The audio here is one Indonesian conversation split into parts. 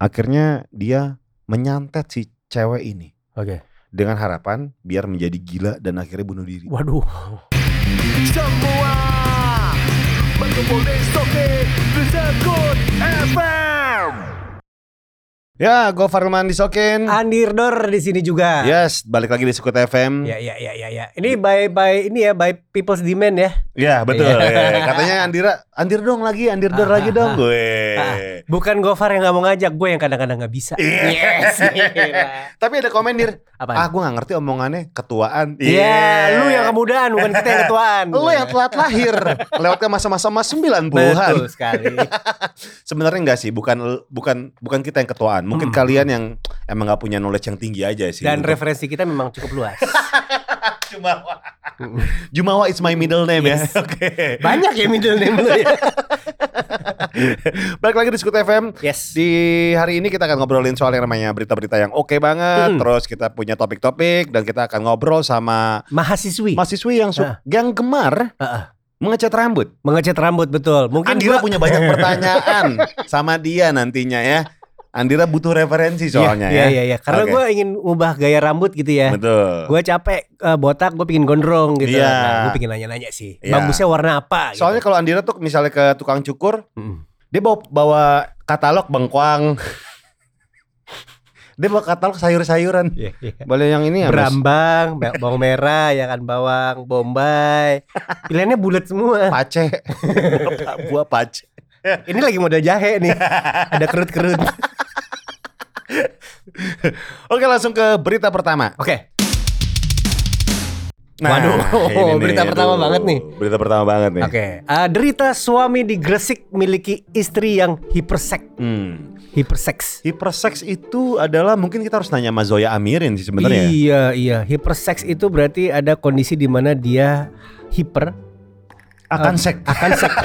akhirnya dia menyantet si cewek ini Oke. dengan harapan biar menjadi gila dan akhirnya bunuh diri. Waduh. Semua berkumpul di Soke Disebut FM Ya, gue Farman disokin. Andirdor di sini juga. Yes, balik lagi di Sukut FM. Ya ya ya ya ya. Ini by by ini ya by people's demand ya. Ya, betul. Iya. Ya, Katanya Andira, Andir dong lagi, Andir dong Ah, lagi ah, dong ah. gue. Ah, Bukan Gofar yang nggak mau ngajak, gue yang kadang-kadang nggak bisa. Iya. Yes. Tapi ada komen Dir, Apaan? ah gue gak ngerti omongannya ketuaan. Iya, lu yang kemudahan bukan kita yang ketuaan. Lu yang telat lahir Lewatnya masa-masa mas 90-an Betul sekali. Sebenarnya enggak sih Bukan bukan bukan kita yang ketuaan Mungkin Hmm. kalian yang Emang gak punya knowledge yang tinggi aja sih Dan Untuk- referensi kita memang cukup luas. Jumawa Jumawa is my middle name Yes. ya Oke Banyak ya middle name lu ya. Balik lagi di Skut FM Yes. Di hari ini kita akan ngobrolin soal yang namanya berita-berita yang oke banget Hmm. Terus kita punya topik-topik Dan kita akan ngobrol sama Mahasiswi. mahasiswi yang, su- Ah. yang gemar Heeh. mengecat rambut Mengecat rambut betul. Mungkin Andira gua- punya banyak pertanyaan sama dia nantinya ya. Andira butuh referensi soalnya Iya ya. iya iya. Karena Oke. gue ingin ubah gaya rambut gitu ya. Betul. Gue capek eh, botak, gue pingin gondrong gitu. Iya. Nah, gue pingin nanya-nanya sih. Iya. Bagusnya warna apa? gitu. Soalnya kalau Andira tuh misalnya ke tukang cukur, Mm. dia bawa bawa katalog bengkuang. dia bawa katalog sayur-sayuran. Iya, iya. Boleh yang ini ya? Berambang, ba- bawang merah, ya kan bawang bombay. Pilihannya bulat semua. Pace. buah, buah pace. Ini lagi model jahe nih. Ada kerut-kerut. Oke, langsung ke berita pertama. Oke. Nah, Waduh, ini nih, berita pertama aduh. banget nih. Berita pertama banget nih. Oke. Eh, derita suami di Gresik miliki istri yang hiperseks. Hmm. Hiperseks. Hiperseks itu adalah mungkin kita harus nanya sama Zoya Amirin sih sebenarnya. Iya, iya. Hiperseks itu berarti ada kondisi di mana dia hiper Akan eh, sek. akan seks.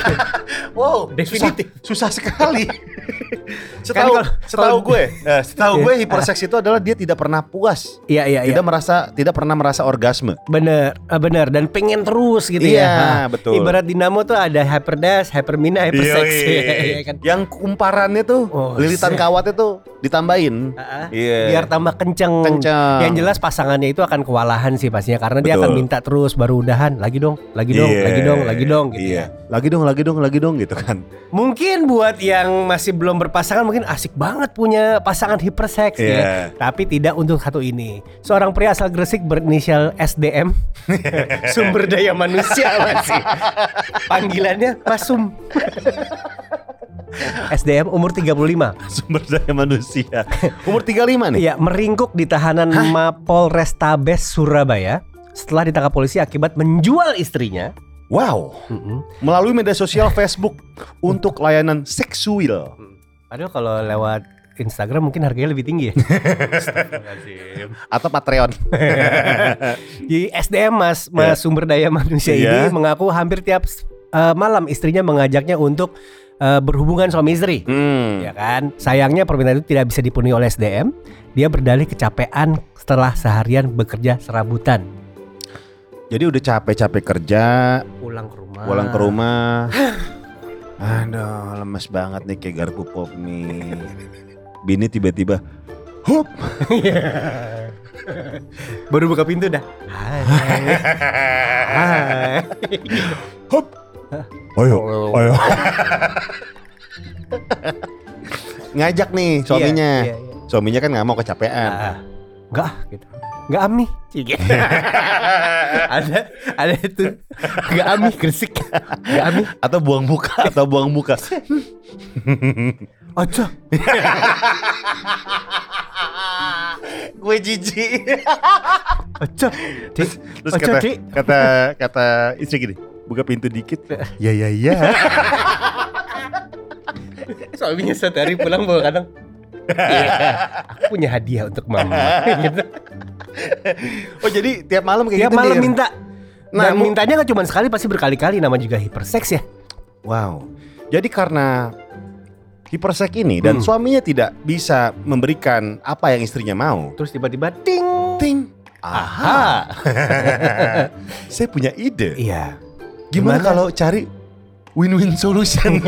Wow, Definitif. Susah, susah sekali. setahu Kan kalau- setahu kalau- gue, eh, setahu Iya. gue hiperseks itu adalah dia tidak pernah puas, Iya, iya, iya. tidak merasa tidak pernah merasa orgasme. Bener, ah, bener dan pengen terus gitu Iya, ya. Betul. Ibarat dinamo tuh ada hyperdash, hypermina, hypersex. Yoi. Iya kan? Yang kumparannya tuh, Oh, lilitan kawatnya tuh ditambahin. Ah, ah. Iya. Biar tambah kenceng. Kenceng. Yang jelas pasangannya itu akan kewalahan sih pastinya karena dia Betul. akan minta terus baru udahan, lagi dong, lagi dong, Iya. lagi dong, lagi dong gitu Iya. ya. Lagi dong, lagi dong, lagi dong gitu kan. Mungkin buat yang masih belum berpasangan mungkin asik banget punya pasangan hiperseks Iya. ya. Tapi tidak untuk satu ini. Seorang pria asal Gresik berinisial SDM, sumber daya manusia masih. Panggilannya Masum. SDM umur 35. Sumber daya manusia. Umur 35 nih. Iya, meringkuk di tahanan Mapol Restabes Surabaya setelah ditangkap polisi akibat menjual istrinya. Wow. Melalui media sosial Facebook untuk layanan seksual. Padahal kalau lewat Instagram mungkin harganya lebih tinggi ya. atau Patreon. Di SDM Mas, Mas sumber daya manusia Iya. ini mengaku hampir tiap eh, malam istrinya mengajaknya untuk eh, berhubungan suami istri. Hmm. Ya kan? Sayangnya permintaan itu tidak bisa dipenuhi oleh SDM. Dia berdalih kecapean setelah seharian bekerja serabutan. Jadi udah capek-capek kerja, Pulang ke rumah. pulang ke rumah. Aduh, lemes banget nih kayak garpu pop mie. Bini tiba-tiba, hup, Baru buka pintu dah. Hai. Hai. hup. Ayo, ayo. Ngajak nih suaminya. Iya, iya, iya. Suaminya kan nggak mau kecapean. Ah, Enggak gitu. Enggak ami. Cik. ada ada itu. Enggak ami Gresik. Enggak ami. Atau buang muka, atau buang muka. Aja. Gue jijik. Aja. Terus kata, Dik. kata kata istri gini, buka pintu dikit. Ya ya ya. Suaminya satu hari pulang bawa kadang. Iya, aku punya hadiah untuk mama. gitu. Oh jadi tiap malam kayak Tiap gitu malam Dir? minta. Nah, Dan mintanya nggak cuma sekali, pasti berkali-kali. Nama juga hiperseks ya. Wow. Jadi karena hipersek ini dan Hmm. suaminya tidak bisa memberikan apa yang istrinya mau. Terus tiba-tiba ting. Ting. Aha. Saya punya ide. Iya. Gimana, Gimana? kalau cari win-win solution?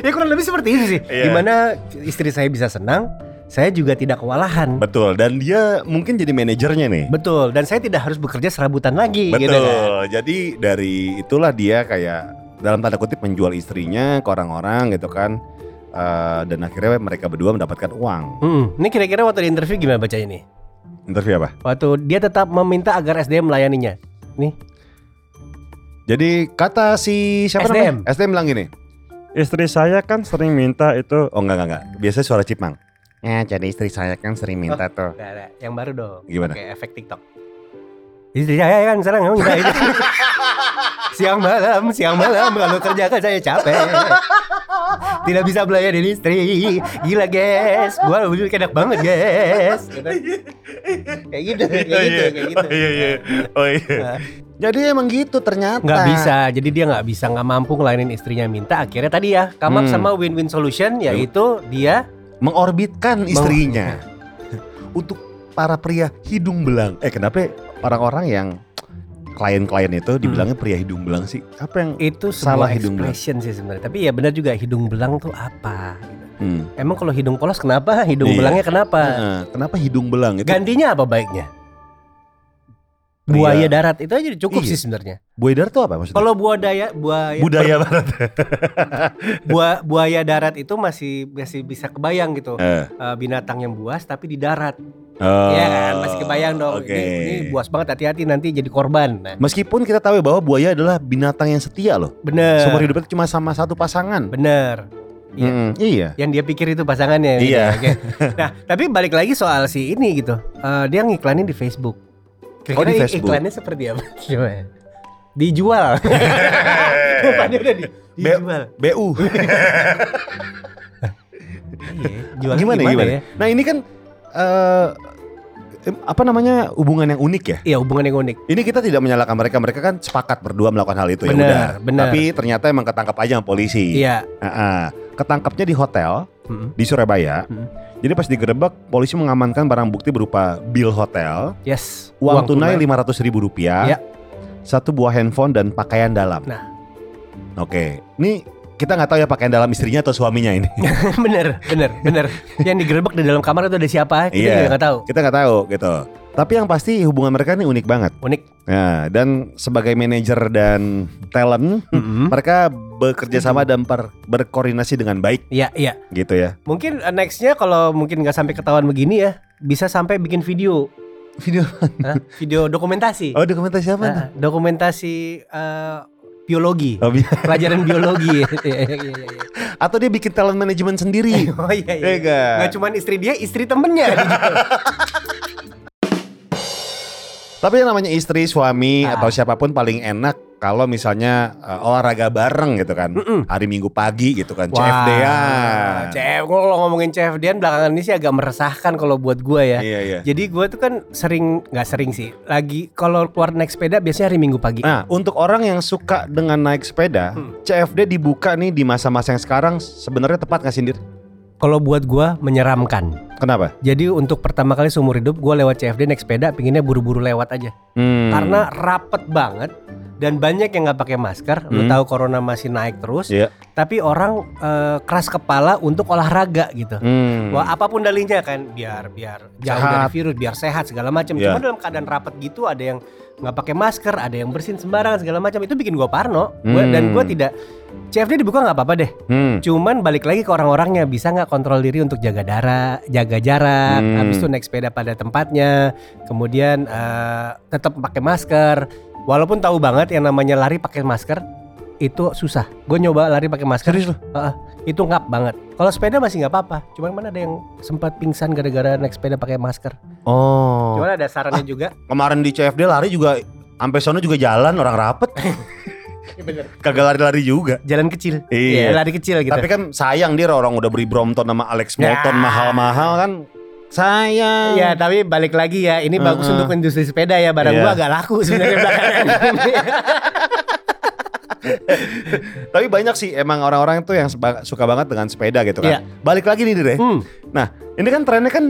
Ya kurang lebih seperti itu sih. Iya. Di mana istri saya bisa senang, saya juga tidak kewalahan. Betul. Dan dia mungkin jadi manajernya nih. Betul. Dan saya tidak harus bekerja serabutan lagi. Betul. Gitu kan. Jadi dari itulah dia kayak dalam tanda kutip menjual istrinya ke orang-orang gitu kan. Eh, dan akhirnya mereka berdua mendapatkan uang. Hmm, Ini kira-kira waktu di interview gimana baca ini? Interview apa? Waktu dia tetap meminta agar SDM melayaninya. Nih, Jadi kata si siapa SDM. namanya? SDM bilang gini. Istri saya kan sering minta itu. Oh enggak enggak enggak. Biasanya suara cipang. Ya jadi istri saya kan sering minta tuh. Nggak ada. Yang baru dong. Gimana? Kayak efek TikTok. Istri saya kan sekarang emang minta itu. siang malam, siang malam kalau kerja kan saya capek. Tidak bisa melayani istri. Gila guys, gua udah enak banget guys. Gitu. Kayak gitu, kayak gitu, kayak gitu. Oh iya iya. Oh iya. Jadi emang gitu ternyata. nggak bisa jadi dia nggak bisa nggak mampu ngelainin istrinya minta akhirnya tadi ya come up Hmm. sama win-win solution yaitu dia Mengorbitkan istrinya. Untuk para pria hidung belang. Eh kenapa orang-orang yang klien-klien itu dibilangnya pria hidung belang sih? Apa yang itu Salah hidung belang. expression sih sebenarnya tapi ya benar juga hidung belang tuh apa Hmm. emang kalau hidung polos kenapa hidung Iya. belangnya kenapa kenapa hidung belang itu? gantinya apa baiknya Pria- buaya darat itu aja cukup Iya. sih sebenarnya Buaya darat tuh apa maksudnya? kalau buaya buaya budaya barat. bua- buaya darat itu masih masih bisa kebayang gitu. Eh, binatang yang buas tapi di darat Oh, Iya kan masih kebayang dong Oke. ini, ini buas banget hati-hati nanti jadi korban nah, Meskipun kita tahu bahwa buaya adalah binatang yang setia loh. bener Seumur hidupnya cuma sama satu pasangan. bener Iya. Mm, iya. yang dia pikir itu pasangannya gitu, Iya. oke. Nah tapi balik lagi soal si ini gitu Eh, Dia ngiklanin di Facebook Oh, di Kira-kira Facebook. iklannya seperti apa? Coba Dijual Depannya udah di, dijual BU. Iya, jual gimana, gimana? ya? Nah ini kan em, apa namanya hubungan yang unik ya. Iya hubungan yang unik Ini kita tidak menyalahkan mereka. Mereka kan sepakat berdua melakukan hal itu ya Benar, udah. benar. Tapi ternyata emang ketangkap aja sama polisi. Iya Heeh. Ketangkapnya di hotel Mm-mm. di Surabaya. Mm. Jadi pas digerebek polisi mengamankan barang bukti berupa bill hotel, Yes uang, tunai lima ratus ribu rupiah, Ya. satu buah handphone dan pakaian dalam. Nah. Oke, ini kita nggak tahu ya pakaian dalam istrinya atau suaminya ini. bener bener bener Yang digerebek di dalam kamar itu ada siapa Kita Iya. juga gak tahu kita nggak tahu gitu. Tapi yang pasti hubungan mereka ini unik banget. Unik Nah, dan sebagai manajer dan talent, Mm-mm. mereka bekerja sama dan per- berkoordinasi dengan baik Iya iya gitu ya. Mungkin uh, nextnya kalau mungkin nggak sampai ketahuan begini ya bisa sampai bikin video Video Hah? video dokumentasi Oh, dokumentasi apa? Nah, dokumentasi eh, biologi Oh, bi- pelajaran biologi Iya, iya, iya. Atau dia bikin talent manajemen sendiri. oh iya iya nggak? cuma istri dia istri temennya dijual. Tapi yang namanya istri, suami Ah. atau siapa pun paling enak kalau misalnya uh, olahraga bareng gitu kan. Mm-mm. Hari Minggu pagi gitu kan, Wah, CFD-an. CF kalau ngomongin CFD-an belakangan ini sih agak meresahkan kalau buat gua ya. Iya, iya. Jadi gua tuh kan sering nggak sering sih. Lagi kalau keluar naik sepeda biasanya hari Minggu pagi. Nah, untuk orang yang suka dengan naik sepeda, Hmm. CFD dibuka nih di masa-masa yang sekarang sebenarnya tepat nggak Sindir? Kalau buat gua menyeramkan. Kenapa? Jadi untuk pertama kali seumur hidup gua lewat CFD naik sepeda pinginnya buru-buru lewat aja. Hmm. Karena rapet banget dan banyak yang nggak pakai masker. Lu Hmm. tahu corona masih naik terus. Iya. Tapi orang eh, keras kepala untuk olahraga gitu. Hmm. Wah apa pun dalihnya kan biar biar jauh Sehat. dari virus, biar sehat segala macam. Iya. Cuma dalam keadaan rapet gitu ada yang nggak pakai masker, ada yang bersin sembarangan segala macam. Itu bikin gua parno. Gua, Hmm. Dan gua tidak CFD dibuka nggak apa-apa deh. Hmm. Cuman balik lagi ke orang-orangnya bisa nggak kontrol diri untuk jaga darah, jaga jarak, Hmm. habis itu naik sepeda pada tempatnya, kemudian eh, tetap pakai masker. Walaupun tahu banget yang namanya lari pakai masker itu susah. Gue nyoba lari pakai masker, Serius? Heeh, itu ngap banget. Kalau sepeda masih nggak apa-apa. Cuman mana ada yang sempat pingsan gara-gara naik sepeda pakai masker. Oh. Cuman ada sarannya juga. Kemarin di CFD lari juga sampai sono juga jalan orang rapet. Kagak lari-lari juga. Jalan kecil. Iya. lari kecil gitu. Tapi kan sayang dia orang udah beli Brompton sama Alex Moulton Ya. mahal-mahal kan. Sayang. Ya tapi balik lagi ya ini bagus Heeh. untuk industri sepeda ya barang Iya. gua agak laku sebenarnya belakangan ini. Tapi banyak sih emang orang-orang itu yang suka banget dengan sepeda gitu kan. Iya. Balik lagi nih Dire. Hmm. Nah ini kan trennya kan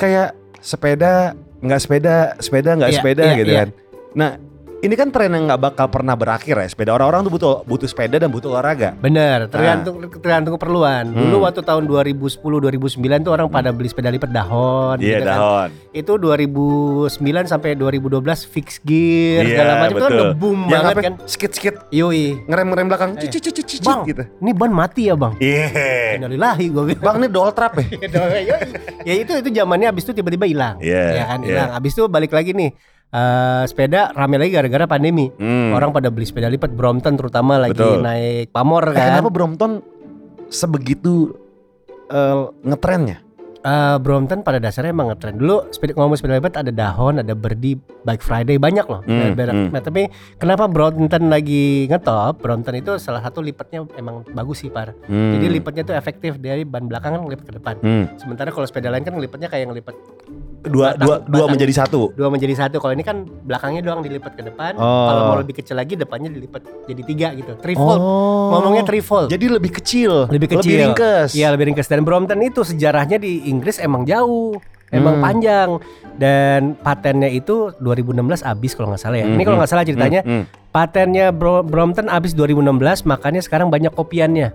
kayak sepeda nggak sepeda, sepeda nggak Iya, sepeda iya, gitu iya. kan. Nah ini kan tren yang nggak bakal pernah berakhir ya sepeda. Orang-orang tuh butuh butuh sepeda dan butuh olahraga. Bener, tergantung tergantung keperluan. Dulu Hmm. waktu tahun 2010 2009 tuh orang pada beli sepeda lipat dahon Iya gitu kan. dahon. Itu 2009 sampai 2012 fix gear Iya segala macam itu kan udah boom Yang banget kan. Skit-skit Yoi. ngerem-ngerem belakang. Eh, Cicit cicit cicit Bang, gitu. ini ban mati ya bang? Iya. Innalillahi gue bilang. Bang ini doll trap ya? ya itu itu zamannya abis itu tiba-tiba hilang. Iya, ya kan iya. hilang. Abis itu balik lagi nih. Eh, sepeda rame lagi gara-gara pandemi. Hmm. Orang pada beli sepeda lipat Brompton terutama lagi Betul. naik pamor Eh, kan. kenapa Brompton sebegitu eh, ngetrennya? Eh, Brompton pada dasarnya emang ngetren dulu sepeda ngomong sepeda lipat ada dahon ada Birdie Bike Friday banyak loh Hmm, Nah, hmm. nah, tapi kenapa Brompton lagi ngetop Brompton itu salah satu lipatnya emang bagus sih par Hmm. jadi lipatnya tuh efektif dari ban belakang kan ngelipat ke depan Hmm. sementara kalau sepeda lain kan ngelipatnya kayak ngelipat dua Batang- dua dua menjadi satu. dua menjadi satu kalau ini kan belakangnya doang dilipat ke depan Oh. kalau mau lebih kecil lagi depannya dilipat jadi tiga gitu trifold Oh. ngomongnya trifold Jadi lebih kecil, lebih kecil lebih ringkes. Iya lebih ringkes dan Brompton itu sejarahnya di Inggris emang jauh, emang Hmm. panjang dan patennya itu 2016 habis kalau nggak salah ya. Ini Hmm, kalau hmm. nggak salah ceritanya Hmm, hmm. patennya Bro- Brompton habis 2016 makanya sekarang banyak kopiannya.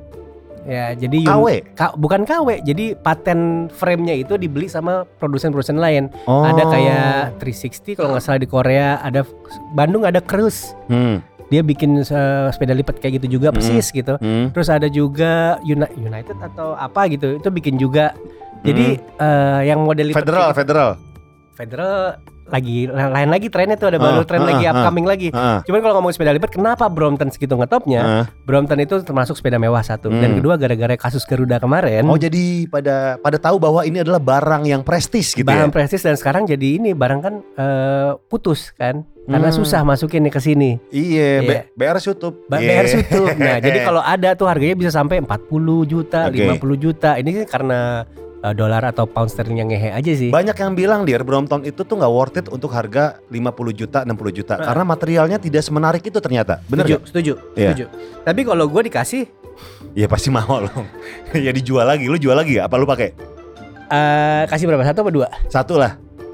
Ya jadi KW? Ka- bukan KW, jadi paten frame-nya itu dibeli sama produsen-produsen lain. Oh. Ada kayak 360 kalau nggak salah di Korea, ada Bandung ada Cruise. Hmm. Dia bikin eh, sepeda lipat kayak gitu juga Hmm. persis gitu. Hmm. Terus ada juga Uni- United atau apa gitu, itu bikin juga. Jadi eh, yang model lipat Federal, kayak gitu, federal. Federal lagi lain lagi trennya tuh ada baru Ah, tren ah, lagi ah, upcoming lagi. Ah, Cuman kalau ngomong sepeda lipat, kenapa Brompton segitu ngetopnya? ah. Brompton itu termasuk sepeda mewah satu dan Hmm. kedua gara-gara kasus Garuda kemarin. Oh jadi pada pada tahu bahwa ini adalah barang yang prestis gitu bahan ya. prestis dan sekarang jadi ini barang kan eh, putus kan karena Hmm. susah masukin nih ke sini. Iya. B- BR YouTube. Ba- Iya. BR situ. Nah, jadi kalau ada tuh harganya bisa sampai 40 juta, Oke. 50 juta. Ini karena eh, dolar atau pound sterling yang ngehe aja sih. banyak yang bilang dir Brompton itu tuh nggak worth it untuk harga 50 juta, 60 juta Ah. karena materialnya tidak semenarik itu ternyata. Bener setuju, setuju, Iya. setuju. Tapi kalau gue dikasih Iya pasti mau loh. ya dijual lagi, lu jual lagi gak? Apa lu pakai? eh kasih berapa? Satu apa dua? Satu lah.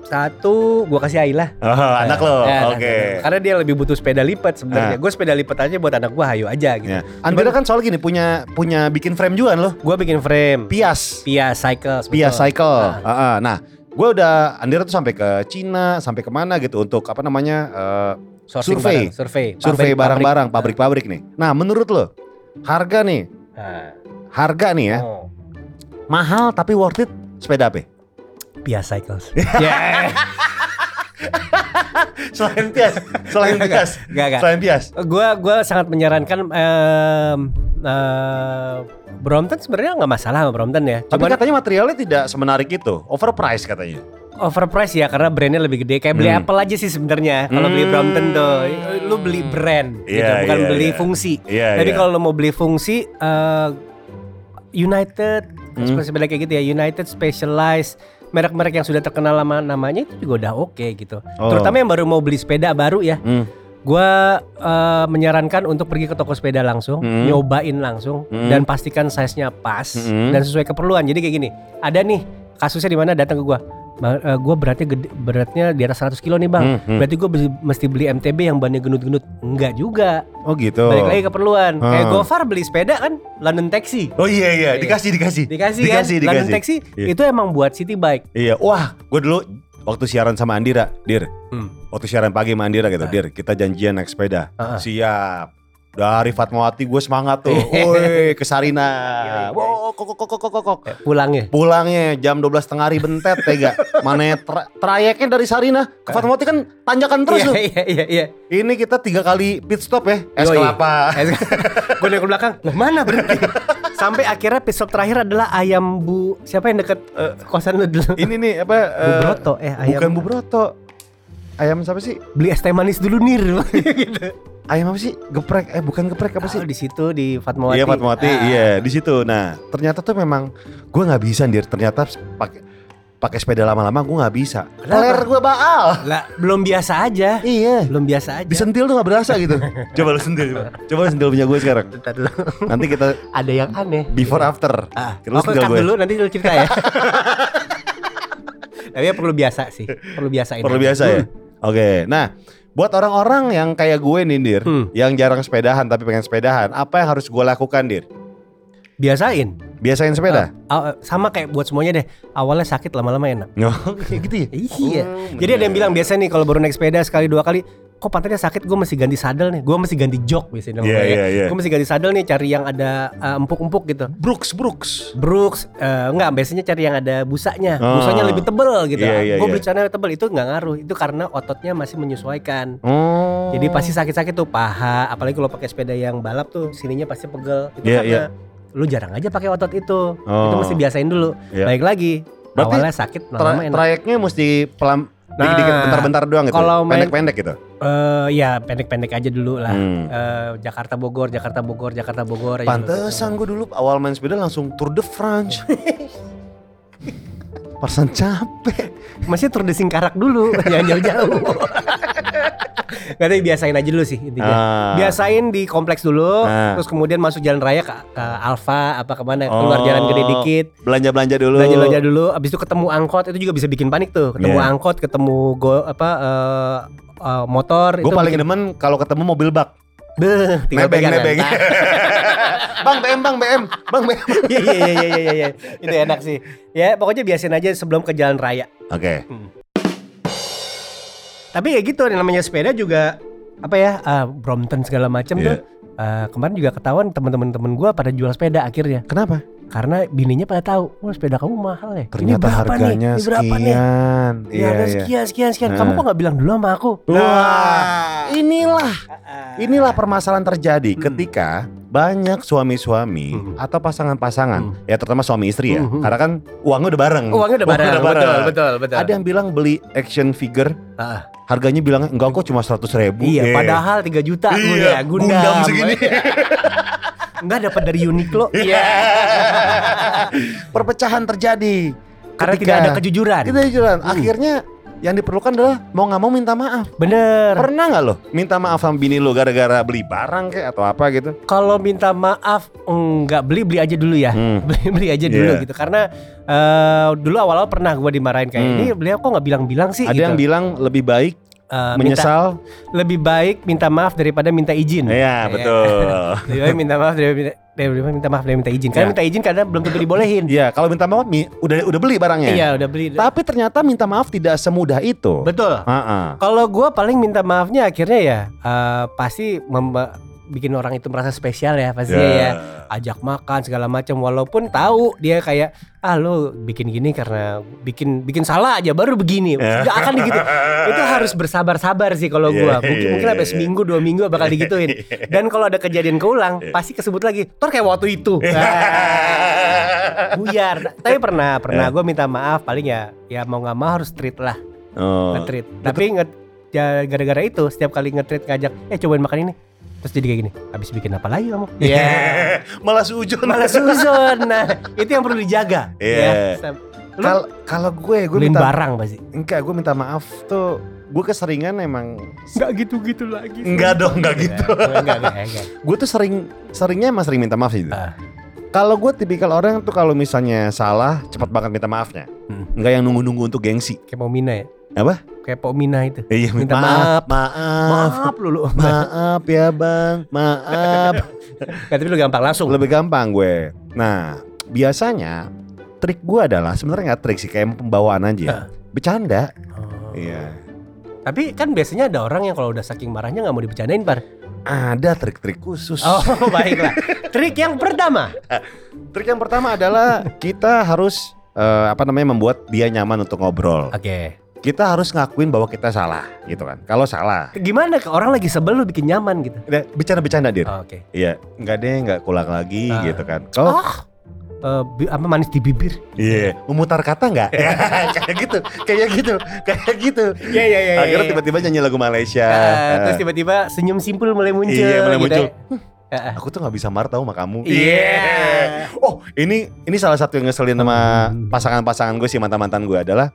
Satu gue kasih Ayla. Oh, anak lo. Ya, Oke. anak- Karena dia lebih butuh sepeda lipat sebenarnya. Ah. Gue sepeda lipat aja buat anak gue hayu aja gitu. Ya. Andira kan soal gini punya punya bikin frame juga kan lo. Gue bikin frame. Pias. Pia Cycles. Pia betul. Cycle. Ah. Ah, ah. Nah, gue udah Andira tuh sampai ke Cina, sampai ke mana gitu untuk apa namanya eh, Sourcing Survei. barang, survei. survei barang-barang pabrik. pabrik-pabrik nih. Nah, menurut lo harga nih, Nah, harga nih ya oh. mahal tapi worth it sepeda apa? Pia Cycles. Ya. Selain Pias, selain Pias, Gak gak. selain Pias. Gua gua sangat menyarankan em, eh, Brompton sebenarnya nggak masalah sama Brompton ya. Tapi Cuman katanya materialnya tidak semenarik itu, overpriced katanya. overprice ya karena brandnya lebih gede. Kayak beli Hmm. Apple aja sih sebenarnya. Kalau beli Hmm. Brompton tuh, lu beli brand gitu, Iya, bukan iya, beli iya. fungsi. Iya, Tapi iya. kalau lu mau beli fungsi eh, United Hmm. kayak gitu ya, United Specialized merek-merek yang sudah terkenal lama namanya itu juga udah oke gitu. Oh. Terutama yang baru mau beli sepeda baru ya. Hmm. Gua eh, menyarankan untuk pergi ke toko sepeda langsung, Hmm. nyobain langsung Hmm. dan pastikan size-nya pas Hmm. dan sesuai keperluan. Jadi kayak gini, ada nih kasusnya di mana datang ke gua. Ba- eh, gua beratnya gede, beratnya di atas 100 kilo nih, Bang. Hmm, hmm. Berarti gua beli- mesti beli MTB yang bannya gendut-gendut. Enggak juga. Oh gitu. Balik lagi keperluan. Hmm. Kayak Gofar beli sepeda kan London Taxi. Oh iya iya, Iya. dikasih dikasih. Dikasih, Dikasih, kan? London dikasih. Taxi Iya. itu emang buat city bike. Iya, wah, gue dulu waktu siaran sama Andira, Dir. Hmm. Waktu siaran pagi sama Andira gitu, Ah. Dir, kita janjian naik sepeda. Ah, ah. Siap. Dari Fatmawati gue semangat tuh. Woi, ke Sarina. Wow, kok kok kok kok kok. Eh, Pulangnya. Pulangnya jam 12 tengah hari bentet tega. Mana tra- trayeknya dari Sarina ke Fatmawati kan tanjakan terus Iya tuh. iya iya iya. Ini kita tiga kali pit stop ya. Es Yoi. kelapa. gue ke belakang, lah mana berhenti? Sampai akhirnya pit stop terakhir adalah ayam bu siapa yang deket eh, kosan lu dulu? Ini nih apa? Bu eh, Broto, eh ayam Bukan Bu Broto. Ayam siapa sih? beli es teh manis dulu nir gitu. Ayam apa sih? Geprek. Eh bukan geprek apa sih? Oh, di situ di Fatmawati. Iya Fatmawati, Ah. iya di situ. Nah ternyata tuh memang gue nggak bisa dir. Ternyata pakai pakai sepeda lama-lama gue nggak bisa. Kenapa? Ler gue baal. Lah, belum biasa aja. Iya. Belum biasa aja. Disentil tuh nggak berasa gitu. coba lu sentil coba. Coba lu sentil punya gue sekarang. Nanti kita Ada yang aneh. before after. Ah, Lu sentil gue. dulu nanti lu cerita ya. Tapi ya perlu biasa sih. Perlu biasain. Perlu aja. biasa ya. Hmm. Oke. Nah Buat orang-orang yang kayak gue nih Dir, Hmm. yang jarang sepedahan tapi pengen sepedahan, apa yang harus gue lakukan Dir? Biasain. Biasain sepeda? Ah, ah, sama kayak buat semuanya deh. Awalnya sakit lama-lama enak. Oh, gitu ya? Iya. Oh, Jadi ada yang bener. bilang biasa nih kalau baru naik sepeda sekali dua kali, kok pantatnya sakit, gue mesti ganti sadel nih, gue mesti ganti jok biasanya. Iya, iya, iya. Gue mesti ganti sadel nih, cari yang ada uh, empuk-empuk gitu. Brooks, Brooks. Brooks, eh, enggak biasanya cari yang ada busanya, Oh. busanya lebih tebel gitu. Iya, iya, gue iya. beli celana tebel itu nggak ngaruh, itu karena ototnya masih menyesuaikan. Oh. Jadi pasti sakit-sakit tuh paha, apalagi kalau pakai sepeda yang balap tuh sininya pasti pegel. Itu Iya, karena lu jarang aja pakai otot itu. Oh. Itu mesti biasain dulu. Iya. Baik lagi. Berarti awalnya sakit, Tra- lama enak. trayeknya mesti pelan Nah, dikit-dikit bentar-bentar doang gitu. kalau pendek-pendek gitu. Eh, ya pendek-pendek aja dulu lah. Hmm. Eh, Jakarta Bogor, Jakarta Bogor, Jakarta Bogor. dulu. Pantesan gue dulu awal main sepeda langsung Tour de France. Persen capek. Masih Tour de Singkarak dulu, jangan jauh-jauh. Gak biasain aja dulu sih intinya. Ah. Biasain di kompleks dulu, Ah. terus kemudian masuk jalan raya ke, ke Alfa apa ke mana, keluar Oh. jalan gede dikit. Belanja-belanja dulu. Belanja-belanja dulu, abis itu ketemu angkot itu juga bisa bikin panik tuh. Ketemu Iya. angkot, ketemu go apa eh, eh, motor Gue paling bikin- demen kalau ketemu mobil bak. Beuh, tinggal nebeng, pegangan. nebeng. bang BM, bang BM, bang BM. Iya iya iya iya iya iya. Itu enak sih. Ya pokoknya biasain aja sebelum ke jalan raya. Oke. Tapi ya gitu namanya sepeda juga apa ya ah, Brompton segala macam Iya. tuh. Ah, kemarin juga ketahuan teman-teman temen gua pada jual sepeda akhirnya Kenapa? Karena bininya pada tahu, wah sepeda kamu mahal ya. Ini Ternyata berapa nih? harganya Ini berapa nih? sekian. Ya, Iya, ada iya. sekian sekian sekian. Kamu Nah. kok nggak bilang dulu sama aku? Wah, inilah Ah, inilah permasalahan terjadi Hmm. ketika banyak suami-suami Hmm. atau pasangan-pasangan, Hmm. ya terutama suami istri ya, Hmm. karena kan uangnya udah bareng. Uangnya udah bareng. Betul betul betul. Ada yang bilang beli action figure, Ah, harganya bilang enggak kok cuma 100 ribu. iya, Eh. padahal 3 juta Iya, ya, Gundam. Gundam segini. Enggak dapat dari Uniqlo. Iya. Perpecahan terjadi. Karena ketika- tidak ada kejujuran. Tidak kejujuran. Hmm. Akhirnya yang diperlukan adalah mau nggak mau minta maaf. Bener. Pernah nggak lo minta maaf sama bini lo gara-gara beli barang kayak atau apa gitu? Kalau minta maaf enggak beli beli aja dulu ya. Hmm. Beli beli aja dulu Iya. gitu. Karena eh, dulu awal-awal pernah gue dimarahin kayak Hmm. ini beliau kok nggak bilang-bilang sih Ada gitu. yang bilang lebih baik Minta, menyesal. lebih baik minta maaf daripada minta izin. Iya betul. Lebih baik minta maaf daripada daripada minta maaf daripada minta izin. Karena Iya. minta izin kadang belum tentu dibolehin. Iya kalau minta maaf mi udah udah beli barangnya. Iya, udah beli. Tapi ternyata minta maaf tidak semudah itu. Betul. Ha-ha. Kalau gue paling minta maafnya akhirnya ya eh, pasti bikin orang itu merasa spesial ya pastinya ya. Ajak makan segala macam walaupun tahu dia kayak ah lo bikin gini karena bikin bikin salah aja baru begini. Ya. Gak akan digitu. itu harus bersabar-sabar sih kalau gua. Mungkin, iya, mungkin iya, sampai iya. seminggu dua minggu bakal digituin. Dan kalau ada kejadian keulang pasti kesebut lagi. Tor kayak waktu itu. Ah, Buyar. Tapi pernah pernah Ya. gue minta maaf paling ya ya mau nggak mau harus treat lah Oh. nge-treat. Tapi nge ya gara-gara itu setiap kali nge-treat ngajak, eh cobain makan ini. Terus jadi kayak gini, habis bikin apa lagi kamu? Iya. Malah sujud. Malah susun. Nah, itu yang perlu dijaga. Iya. Ya. Kalau gue gue minta barang pasti. enggak gue minta maaf tuh gue keseringan emang Enggak gitu-gitu lagi. enggak dong enggak gitu. Gue tuh sering seringnya emang sering minta maaf sih. Ah. Kalau gue tipikal orang tuh kalau misalnya salah cepat banget minta maafnya. Hmm. Enggak yang nunggu-nunggu untuk gengsi. Kayak Pok Mina ya? Apa? Kayak Pok Mina itu. Iya, Minta maaf. Maaf. Maaf lu lu. Maaf ya bang, maaf. Nggak, tapi lu gampang langsung. Lebih gampang gue. Nah, biasanya trik gue adalah sebenarnya nggak trik sih kayak pembawaan aja. Bercanda. Oh. Iya. Tapi kan biasanya ada orang yang kalau udah saking marahnya nggak mau dibicarain par. Ada trik-trik khusus. Oh baiklah. Trik yang pertama. Trik yang pertama adalah kita harus eh, apa namanya membuat dia nyaman untuk ngobrol. Oke. Kita harus ngakuin bahwa kita salah, gitu kan. Kalau salah, Gimana ke orang lagi sebel lu bikin nyaman gitu? bercanda-bercanda dir. Oh, Oke. Iya, enggak deh, enggak kulang lagi Ah. gitu kan. Kalau eh, bi- apa manis di bibir? Iya, memutar kata nggak? Ya, kayak gitu, kayak gitu, kayak gitu. Iya iya iya. Akhirnya tiba-tiba nyanyi lagu Malaysia. terus tiba-tiba senyum simpul mulai muncul. Iya, mulai gitu muncul. ya. Ah. Aku tuh nggak bisa marah tau sama kamu. Iya. Oh, ini ini salah satu yang ngeselin sama Hmm. pasangan-pasangan gue sih mantan-mantan gue adalah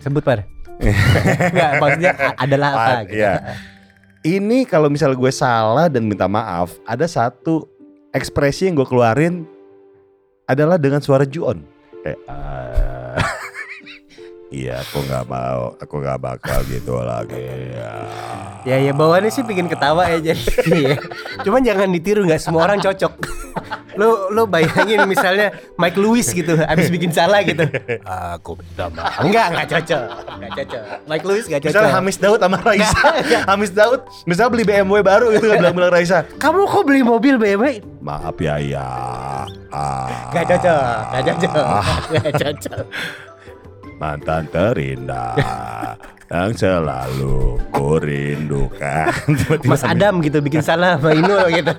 Sebut par. Enggak, maksudnya adalah apa gitu. iya. ini kalau misal gue salah dan minta maaf, ada satu ekspresi yang gue keluarin adalah dengan suara juon. Kayak, "Ah." Iya, aku nggak mau, aku nggak bakal gitu lagi. Ya. Ya ya bawaannya sih bikin ketawa ya jadi. Iya. Cuman jangan ditiru nggak semua orang cocok. Lo lo bayangin misalnya Mike Lewis gitu habis bikin salah gitu. Aku minta maaf. Enggak enggak cocok. Enggak cocok. Mike Lewis enggak cocok. Misalnya Hamis Daud sama Raisa, Hamis Daud, misalnya beli BMW baru gitu kan bilang-bilang Raisa, Kamu kok beli mobil BMW? maaf ya ya. Ah, Gak cocok, gak cocok, gak cocok. Mantan terindah yang selalu kurindukan. Tiba-tiba Mas Adam gitu bikin salah sama Inul gitu.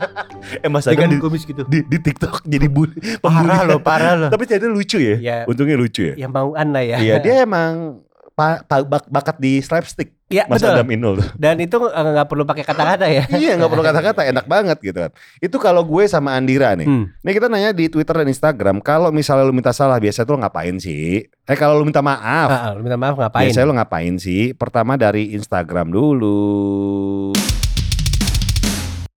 eh Mas Adam di, kumis gitu. di, di TikTok jadi bu, Parah loh, parah loh. Tapi ternyata lucu ya. Iya. Untungnya lucu ya. Yang mau Anda ya. Iya dia emang pa, pa- bak- bakat di slapstick. Iya, Mas betul. Adam Inul. Dan itu eh, nggak perlu pakai kata-kata ya. iya nggak perlu kata-kata enak banget gitu kan. Itu kalau gue sama Andira nih. Hmm. Nih kita nanya di Twitter dan Instagram kalau misalnya lu minta salah biasa tuh lu ngapain sih? Eh kalau lu minta maaf Ah, ah, lu minta maaf ngapain? biasanya lu ngapain sih? Pertama dari Instagram dulu.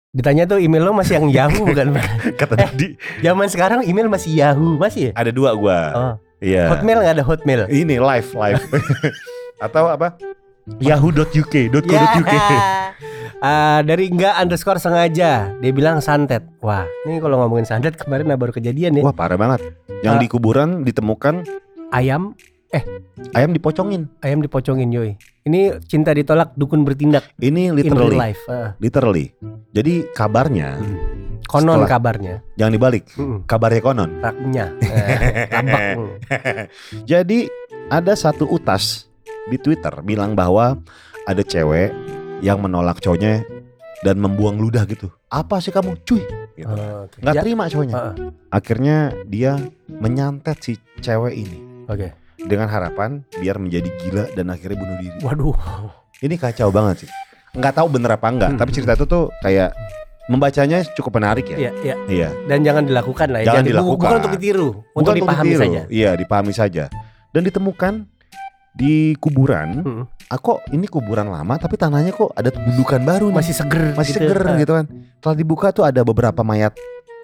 Ditanya tuh email lo masih yang Yahoo bukan? Kata Eh. tadi Zaman sekarang email masih Yahoo masih ya? ada dua gua. Oh. Iya. Hotmail nggak ada Hotmail. Ini live live. Atau apa? Yahoo.uk, .co.uk. Ah, dari enggak underscore sengaja dia bilang santet. Wah, ini kalau ngomongin santet kemarin baru kejadian ya. Wah parah banget. Yang Ah. di kuburan ditemukan Ayam, ayam dipocongin. ayam dipocongin yoi. Ini cinta ditolak, dukun bertindak Ini in real literally, life. Ah, literally. Jadi kabarnya konon Setelah- kabarnya. jangan dibalik. Mm, Kabarnya konon. raknya. Eh. Jadi ada satu utas di Twitter bilang bahwa ada cewek yang menolak cowoknya dan membuang ludah gitu. Apa sih kamu, cuy? Gitu. Oh, oke. Nggak Ya, terima cowoknya. ah. Akhirnya dia menyantet si cewek ini Oke. dengan harapan biar menjadi gila dan akhirnya bunuh diri. Waduh. Ini kacau banget sih. Nggak tahu bener apa enggak, Hmm. tapi cerita itu tuh kayak membacanya cukup menarik ya. Iya, iya. Iya. Dan jangan dilakukan lah ya. Jangan bu- dilakukan. Bukan untuk ditiru, untuk Bukan dipahami ditiru. saja. Iya, dipahami saja. Dan ditemukan di kuburan. Mm. Ah, kok ini kuburan lama tapi tanahnya kok ada gundukan baru nih. Masih seger Masih gitu. seger Ah, gitu kan. Setelah dibuka tuh ada beberapa mayat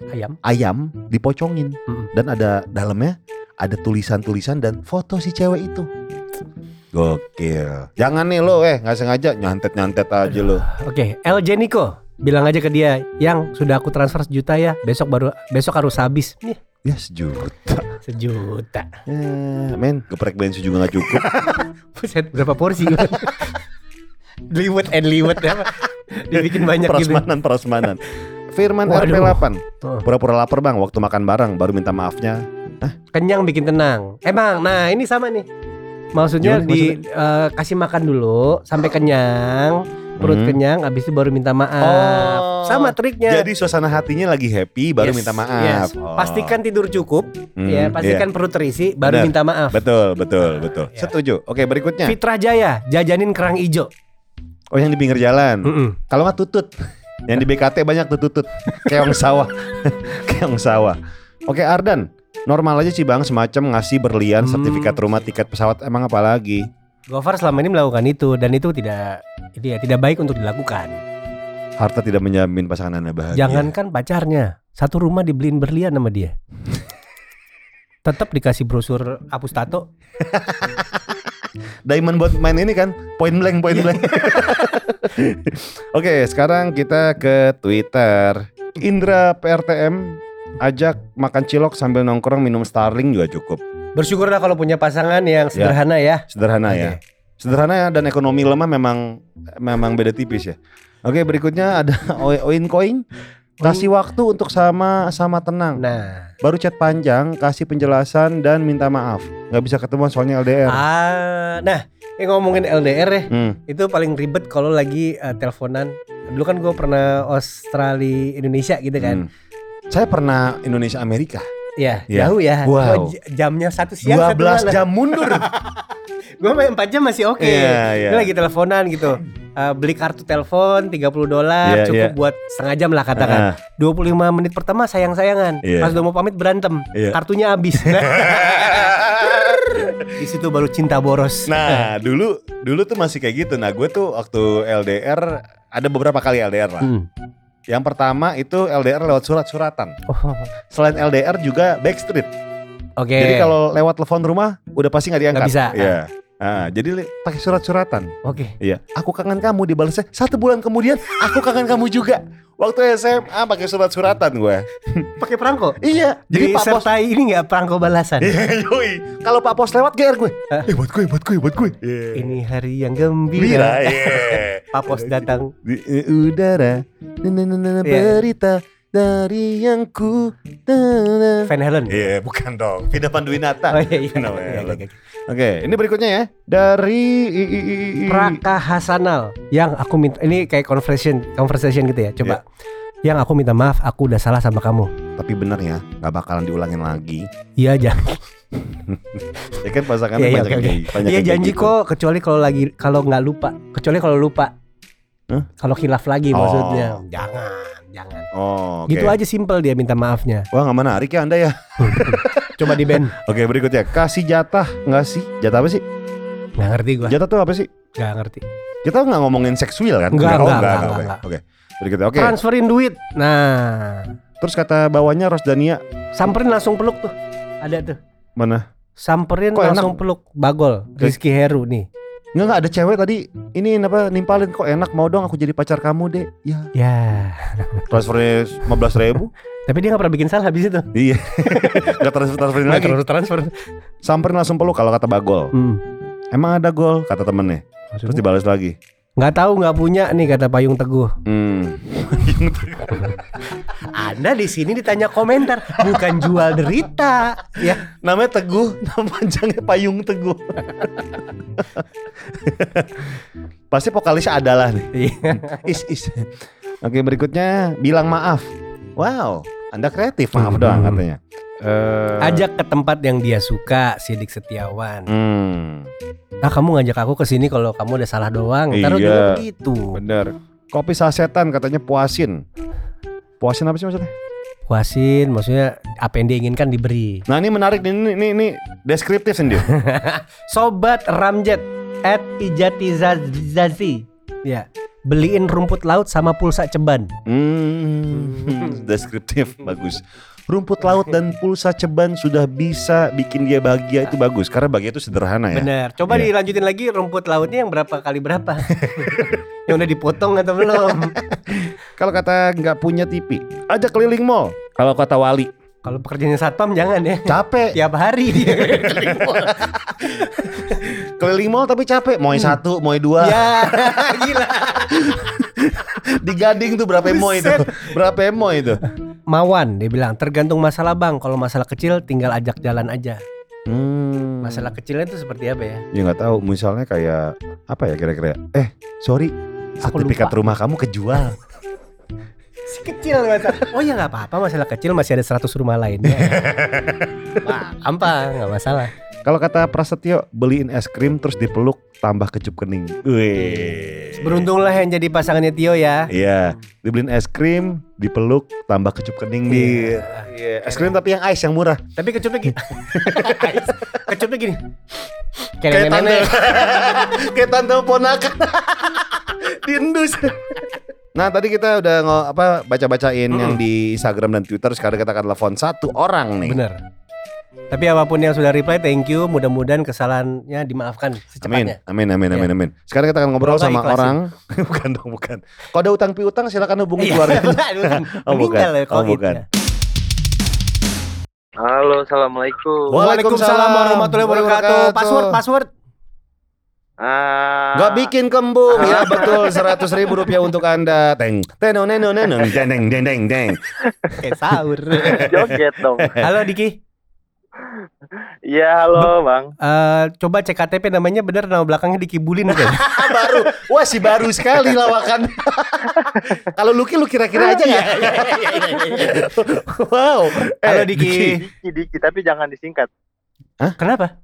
Ayam. ayam dipocongin Mm. dan ada dalamnya ada tulisan-tulisan dan foto si cewek itu. Gokil. Jangan nih lo eh nggak sengaja nyantet-nyantet aja lo. Oke, LJ Niko bilang aja ke dia yang sudah aku transfer sejuta ya besok baru besok harus habis nih Ya sejuta. sejuta Ya, men, geprek bensin juga nggak cukup. Buset, berapa porsi liwet and liwet ya apa? dibikin banyak gitu Prasmanan, prasmanan. Firman Waduh. RP8. Oh. Pura-pura lapar bang, waktu makan bareng baru minta maafnya. kenyang bikin tenang emang nah ini sama nih maksudnya Gimana di eh, kasih makan dulu sampai kenyang perut Hmm. kenyang abis itu baru minta maaf Oh. sama triknya Jadi suasana hatinya lagi happy baru Yes, minta maaf. yes. Oh. pastikan tidur cukup Hmm, ya pastikan perut terisi baru Benar. minta maaf. Betul, betul, betul. Ya. Setuju. Oke, berikutnya. Fitra Jaya jajanin kerang ijo Oh, yang di pinggir jalan. Kalau nggak tutut. Yang di BKT banyak tuh tutut. Keong sawah. Keong sawah. Oke, Ardan. Normal aja sih Bang semacam ngasih berlian, Hmm. sertifikat rumah, tiket pesawat emang apa lagi? Gofar selama ini melakukan itu dan itu tidak ini ya, tidak baik untuk dilakukan. Harta tidak menjamin pasangan Anda bahagia. Jangankan pacarnya, satu rumah dibeliin berlian sama dia. Tetap dikasih brosur hapus tato. Diamond buat main ini kan point blank point blank. Oke, sekarang kita ke Twitter. Indra PRTM ajak makan cilok sambil nongkrong minum Starling juga cukup. Bersyukurlah kalau punya pasangan yang sederhana ya. Sederhana Oke. ya. Sederhana ya dan ekonomi lemah memang memang beda tipis ya. Oke, berikutnya ada Oin Koing kasih waktu untuk sama sama tenang. Nah, Baru chat panjang, kasih penjelasan dan minta maaf. Nggak bisa ketemu soalnya LDR. ah, nah, yang ngomongin LDR ya, Hmm. itu paling ribet kalau lagi eh, teleponan. Dulu kan gue pernah Australia Indonesia gitu kan. Hmm. Saya pernah Indonesia Amerika. Ya, Ya. jauh ya. Wow. Oh, j- jamnya satu siang, 12 satu jam mundur. Gue main 4 jam masih oke. Iya, iya. Ini lagi teleponan gitu. Eh, beli kartu telepon 30 dolar Iya, cukup iya. buat setengah jam lah katakan. Ah, 25 menit pertama sayang-sayangan. Iya. Pas udah mau pamit berantem. Iya. Kartunya habis. Di situ baru cinta boros. nah, dulu dulu tuh masih kayak gitu. Nah, gue tuh waktu LDR ada beberapa kali LDR lah. Hmm. Yang pertama itu LDR lewat surat-suratan. Oh, Selain LDR juga backstreet. Oke. Jadi kalau lewat telepon rumah udah pasti nggak diangkat. Nggak bisa. Iya. Ah, jadi li- pakai surat-suratan. Oke. Iya, aku kangen kamu dibalasnya satu bulan kemudian aku kangen kamu juga. Waktu SMA pakai surat-suratan gue. Pakai perangko. Iya, jadi Pak Pos. Disertai ini nggak perangko balasan. Iya, yoi. Kalau Pak Pos lewat GR gue. Eh, buat gue, buat gue, buat gue. Iya. Ini hari yang Bira, gembira. iya. Papos datang. Di udara, na, na, na, na, na, Iya. berita dari yang ku. Van Halen. Iya, bukan dong. Vina Panduwinata. Oh iya iya. Kenapa Iya, ya? iya, iya. Oke, ini berikutnya ya dari Praka Hasanal yang aku minta ini kayak conversation conversation gitu ya. Coba. Yang aku minta maaf, aku udah salah sama kamu. Tapi bener ya, nggak bakalan diulangin lagi. Iya jangan. Ya kan pasangannya Iya iya banyak oke. kayak- banyak Iya janji gitu. kok kecuali kalau lagi kalau nggak lupa. Kecuali kalau lupa. Hah? Kalau khilaf lagi Oh. maksudnya. Jangan, jangan. Oh, oke. Gitu aja simple dia minta maafnya. Wah nggak menarik ya anda ya. Coba di band. Oke berikutnya kasih jatah nggak sih? Jatah apa sih? Nggak ngerti gua. Jatah tuh apa sih? Nggak ngerti. Kita nggak ngomongin seksual kan? Nggak, Oh, nggak, nggak, oke. Berikutnya oke. Transferin duit. Nah, Terus kata bawahnya Rosdania samperin langsung peluk tuh. Ada tuh. mana? Samperin Kok langsung peluk Bagol Rizky Heru nih. Nggak nggak ada cewek tadi ini apa nimpalin kok enak mau dong aku jadi pacar kamu deh. Ya Ya. transfernya 15 ribu. Tapi dia nggak pernah bikin salah habis itu. iya. Nggak transfer transferin lagi. terus transfer. Samperin langsung peluk kalau kata Bagol. Hmm. Emang ada gol kata temennya. Terus dibalas lagi. Nggak tahu nggak punya nih kata Payung Teguh. Hmm. Anda di sini ditanya komentar, bukan jual derita. Ya. Namanya Teguh, nama panjangnya Payung Teguh. Pasti vokalisnya adalah nih. Iya. Is is. Oke berikutnya bilang maaf. Wow, Anda kreatif maaf Hmm. doang katanya. Eh, Ajak ke tempat yang dia suka, Sidik Setiawan. Hmm, Ah kamu ngajak aku ke sini kalau kamu udah salah doang. Taruh Iya. juga begitu. bener. Kopi sasetan katanya puasin. Puasin apa sih maksudnya? Puasin, maksudnya apa yang diinginkan diberi. Nah ini menarik nih, ini, ini, ini deskriptif sendiri. Sobat Ramjet at Ijati Zazi. Ya. Beliin rumput laut sama pulsa ceban. Hmm, deskriptif bagus. Rumput laut dan pulsa ceban sudah bisa bikin dia bahagia itu bagus karena bahagia itu sederhana ya. Bener. Coba Iya. dilanjutin lagi rumput lautnya yang berapa kali berapa? yang udah dipotong atau belum? Kalau kata nggak punya TV, ajak keliling mall. Kalau kata Wali, Kalau pekerjaannya satpam jangan ya. capek. Tiap hari dia keliling mall. Keliling mall tapi capek. Moy satu, moy dua. Ya, gila. Di Gading tuh berapa emo itu? Berapa emo itu? Mawan dia bilang tergantung masalah bang. Kalau masalah kecil tinggal ajak jalan aja. Hmm. Masalah kecilnya itu seperti apa ya? Ya nggak tahu. Misalnya kayak apa ya kira-kira? Eh, sorry. Aku Sertifikat lupa. rumah kamu kejual. Si kecil masalah. Oh ya nggak apa-apa masalah kecil masih ada 100 rumah lainnya. Wah, gampang nggak masalah. Kalau kata Prasetyo, beliin es krim terus dipeluk tambah kecup kening. Wih. Beruntunglah yang jadi pasangannya Tio ya. Iya, dibeliin es krim, dipeluk, tambah kecup kening di. Iya, es krim tapi yang ice yang murah. Tapi kecupnya gini. kecupnya gini. Kayak Kayak tante, kayak tante ponakan. Diendus. Nah tadi kita udah ngo- apa baca-bacain yang di Instagram dan Twitter Sekarang kita akan telepon satu orang nih Bener. Tapi apa pun yang sudah reply, thank you. Mudah-mudahan kesalahannya dimaafkan Amin, secepatnya. amin, amin, amin, Iya. amin. Sekarang kita akan ngobrol Semoga sama ikhlasin. orang, bukan dong, bukan. Kalau ada utang piutang silakan hubungi Iya, keluarga. Oh, bukan. ya, Oh, bukan. ya. Halo, assalamualaikum. Waalaikumsalam warahmatullahi wabarakatuh. Password, password. Ah, Gak bikin kembung ya betul seratus ribu rupiah untuk anda. Teng, tenong, nenong, nenong, deng, deng, deng, deng, deng. Kayak sahur. joget dong. Halo Diki. Iya, halo, Bang. Eh, coba cek KTP namanya bener nama belakangnya dikibulin kan? Baru, wah si baru sekali lawakan. Kalau Lucky lu kira-kira aja ya. wow. Eh, Halo Diki. Diki, Diki, tapi jangan disingkat. Kenapa?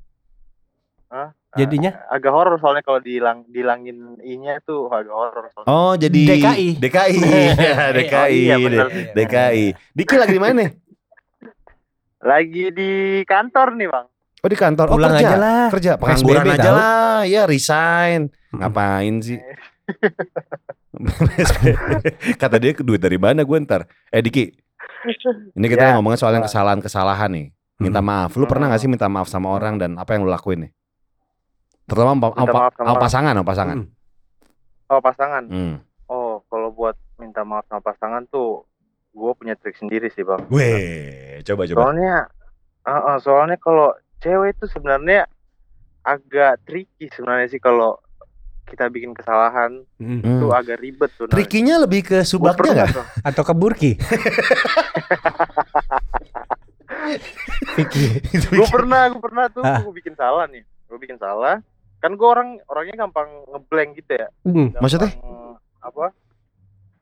Hah? Jadinya? Agak horor soalnya kalau dihilang dilangin i-nya tuh agak horor soalnya. Oh jadi DKI. DKI, DKI, Oh, iya, bener. DKI. Diki lagi di mana? nih? Lagi di kantor nih, Bang. Oh di kantor. Oh Pulang kerja. aja lah. Kerja pengangguran aja tahu. lah. Ya resign. Ngapain sih? Kata dia duit dari mana gue ntar. Eh Diki, ini kita Ya. ngomongin soal yang kesalahan-kesalahan nih. Minta Hmm. maaf. Lu pernah gak sih minta maaf sama orang dan apa yang lu lakuin nih? Terutama sama, Minta maaf sama orang. pasangan, sama pasangan. Mm. Oh pasangan. Hmm. Oh kalau buat minta maaf sama pasangan tuh, gue punya trik sendiri sih bang. Weh, coba coba. Soalnya, uh, uh, soalnya kalau cewek itu sebenarnya agak tricky sebenarnya sih kalau kita bikin kesalahan Mm. Hmm. tuh agak ribet tuh. Trikinya lebih ke subaknya nggak? Atau ke Burki. Gue pernah, gue pernah tuh, gue bikin salah nih. Gue bikin salah. Kan gue orang orangnya gampang ngeblank gitu ya. Hmm. Gampang, Maksudnya? apa?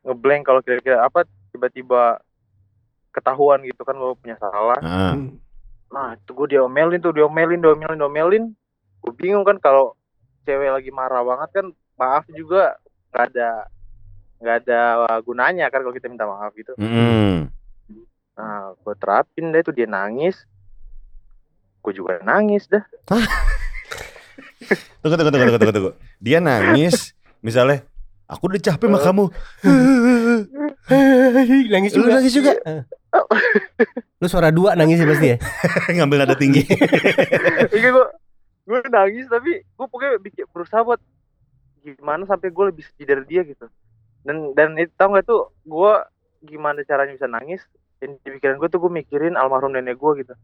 Ngeblank kalau kira-kira apa tiba-tiba ketahuan gitu kan lo punya salah. Ah. Nah itu gue diomelin tuh, diomelin, diomelin, diomelin. Gue bingung kan kalau cewek lagi marah banget kan maaf juga nggak ada nggak ada gunanya kan kalau kita minta maaf gitu. Mm-mm. Nah gue terapin deh tuh dia nangis. Gue juga nangis dah. Tunggu, tunggu, tunggu, tunggu, tunggu, tunggu. Dia nangis, misalnya, aku udah capek sama kamu. nangis Lu juga. nangis juga? Lu suara dua nangis ya pasti ya. Ngambil nada tinggi. Iya gue gue nangis tapi gue pokoknya bikin berusaha buat gimana sampai gue lebih sedih dari dia gitu. Dan dan itu tau gak tuh gue gimana caranya bisa nangis? Dan di pikiran gue tuh gue mikirin almarhum nenek gue gitu.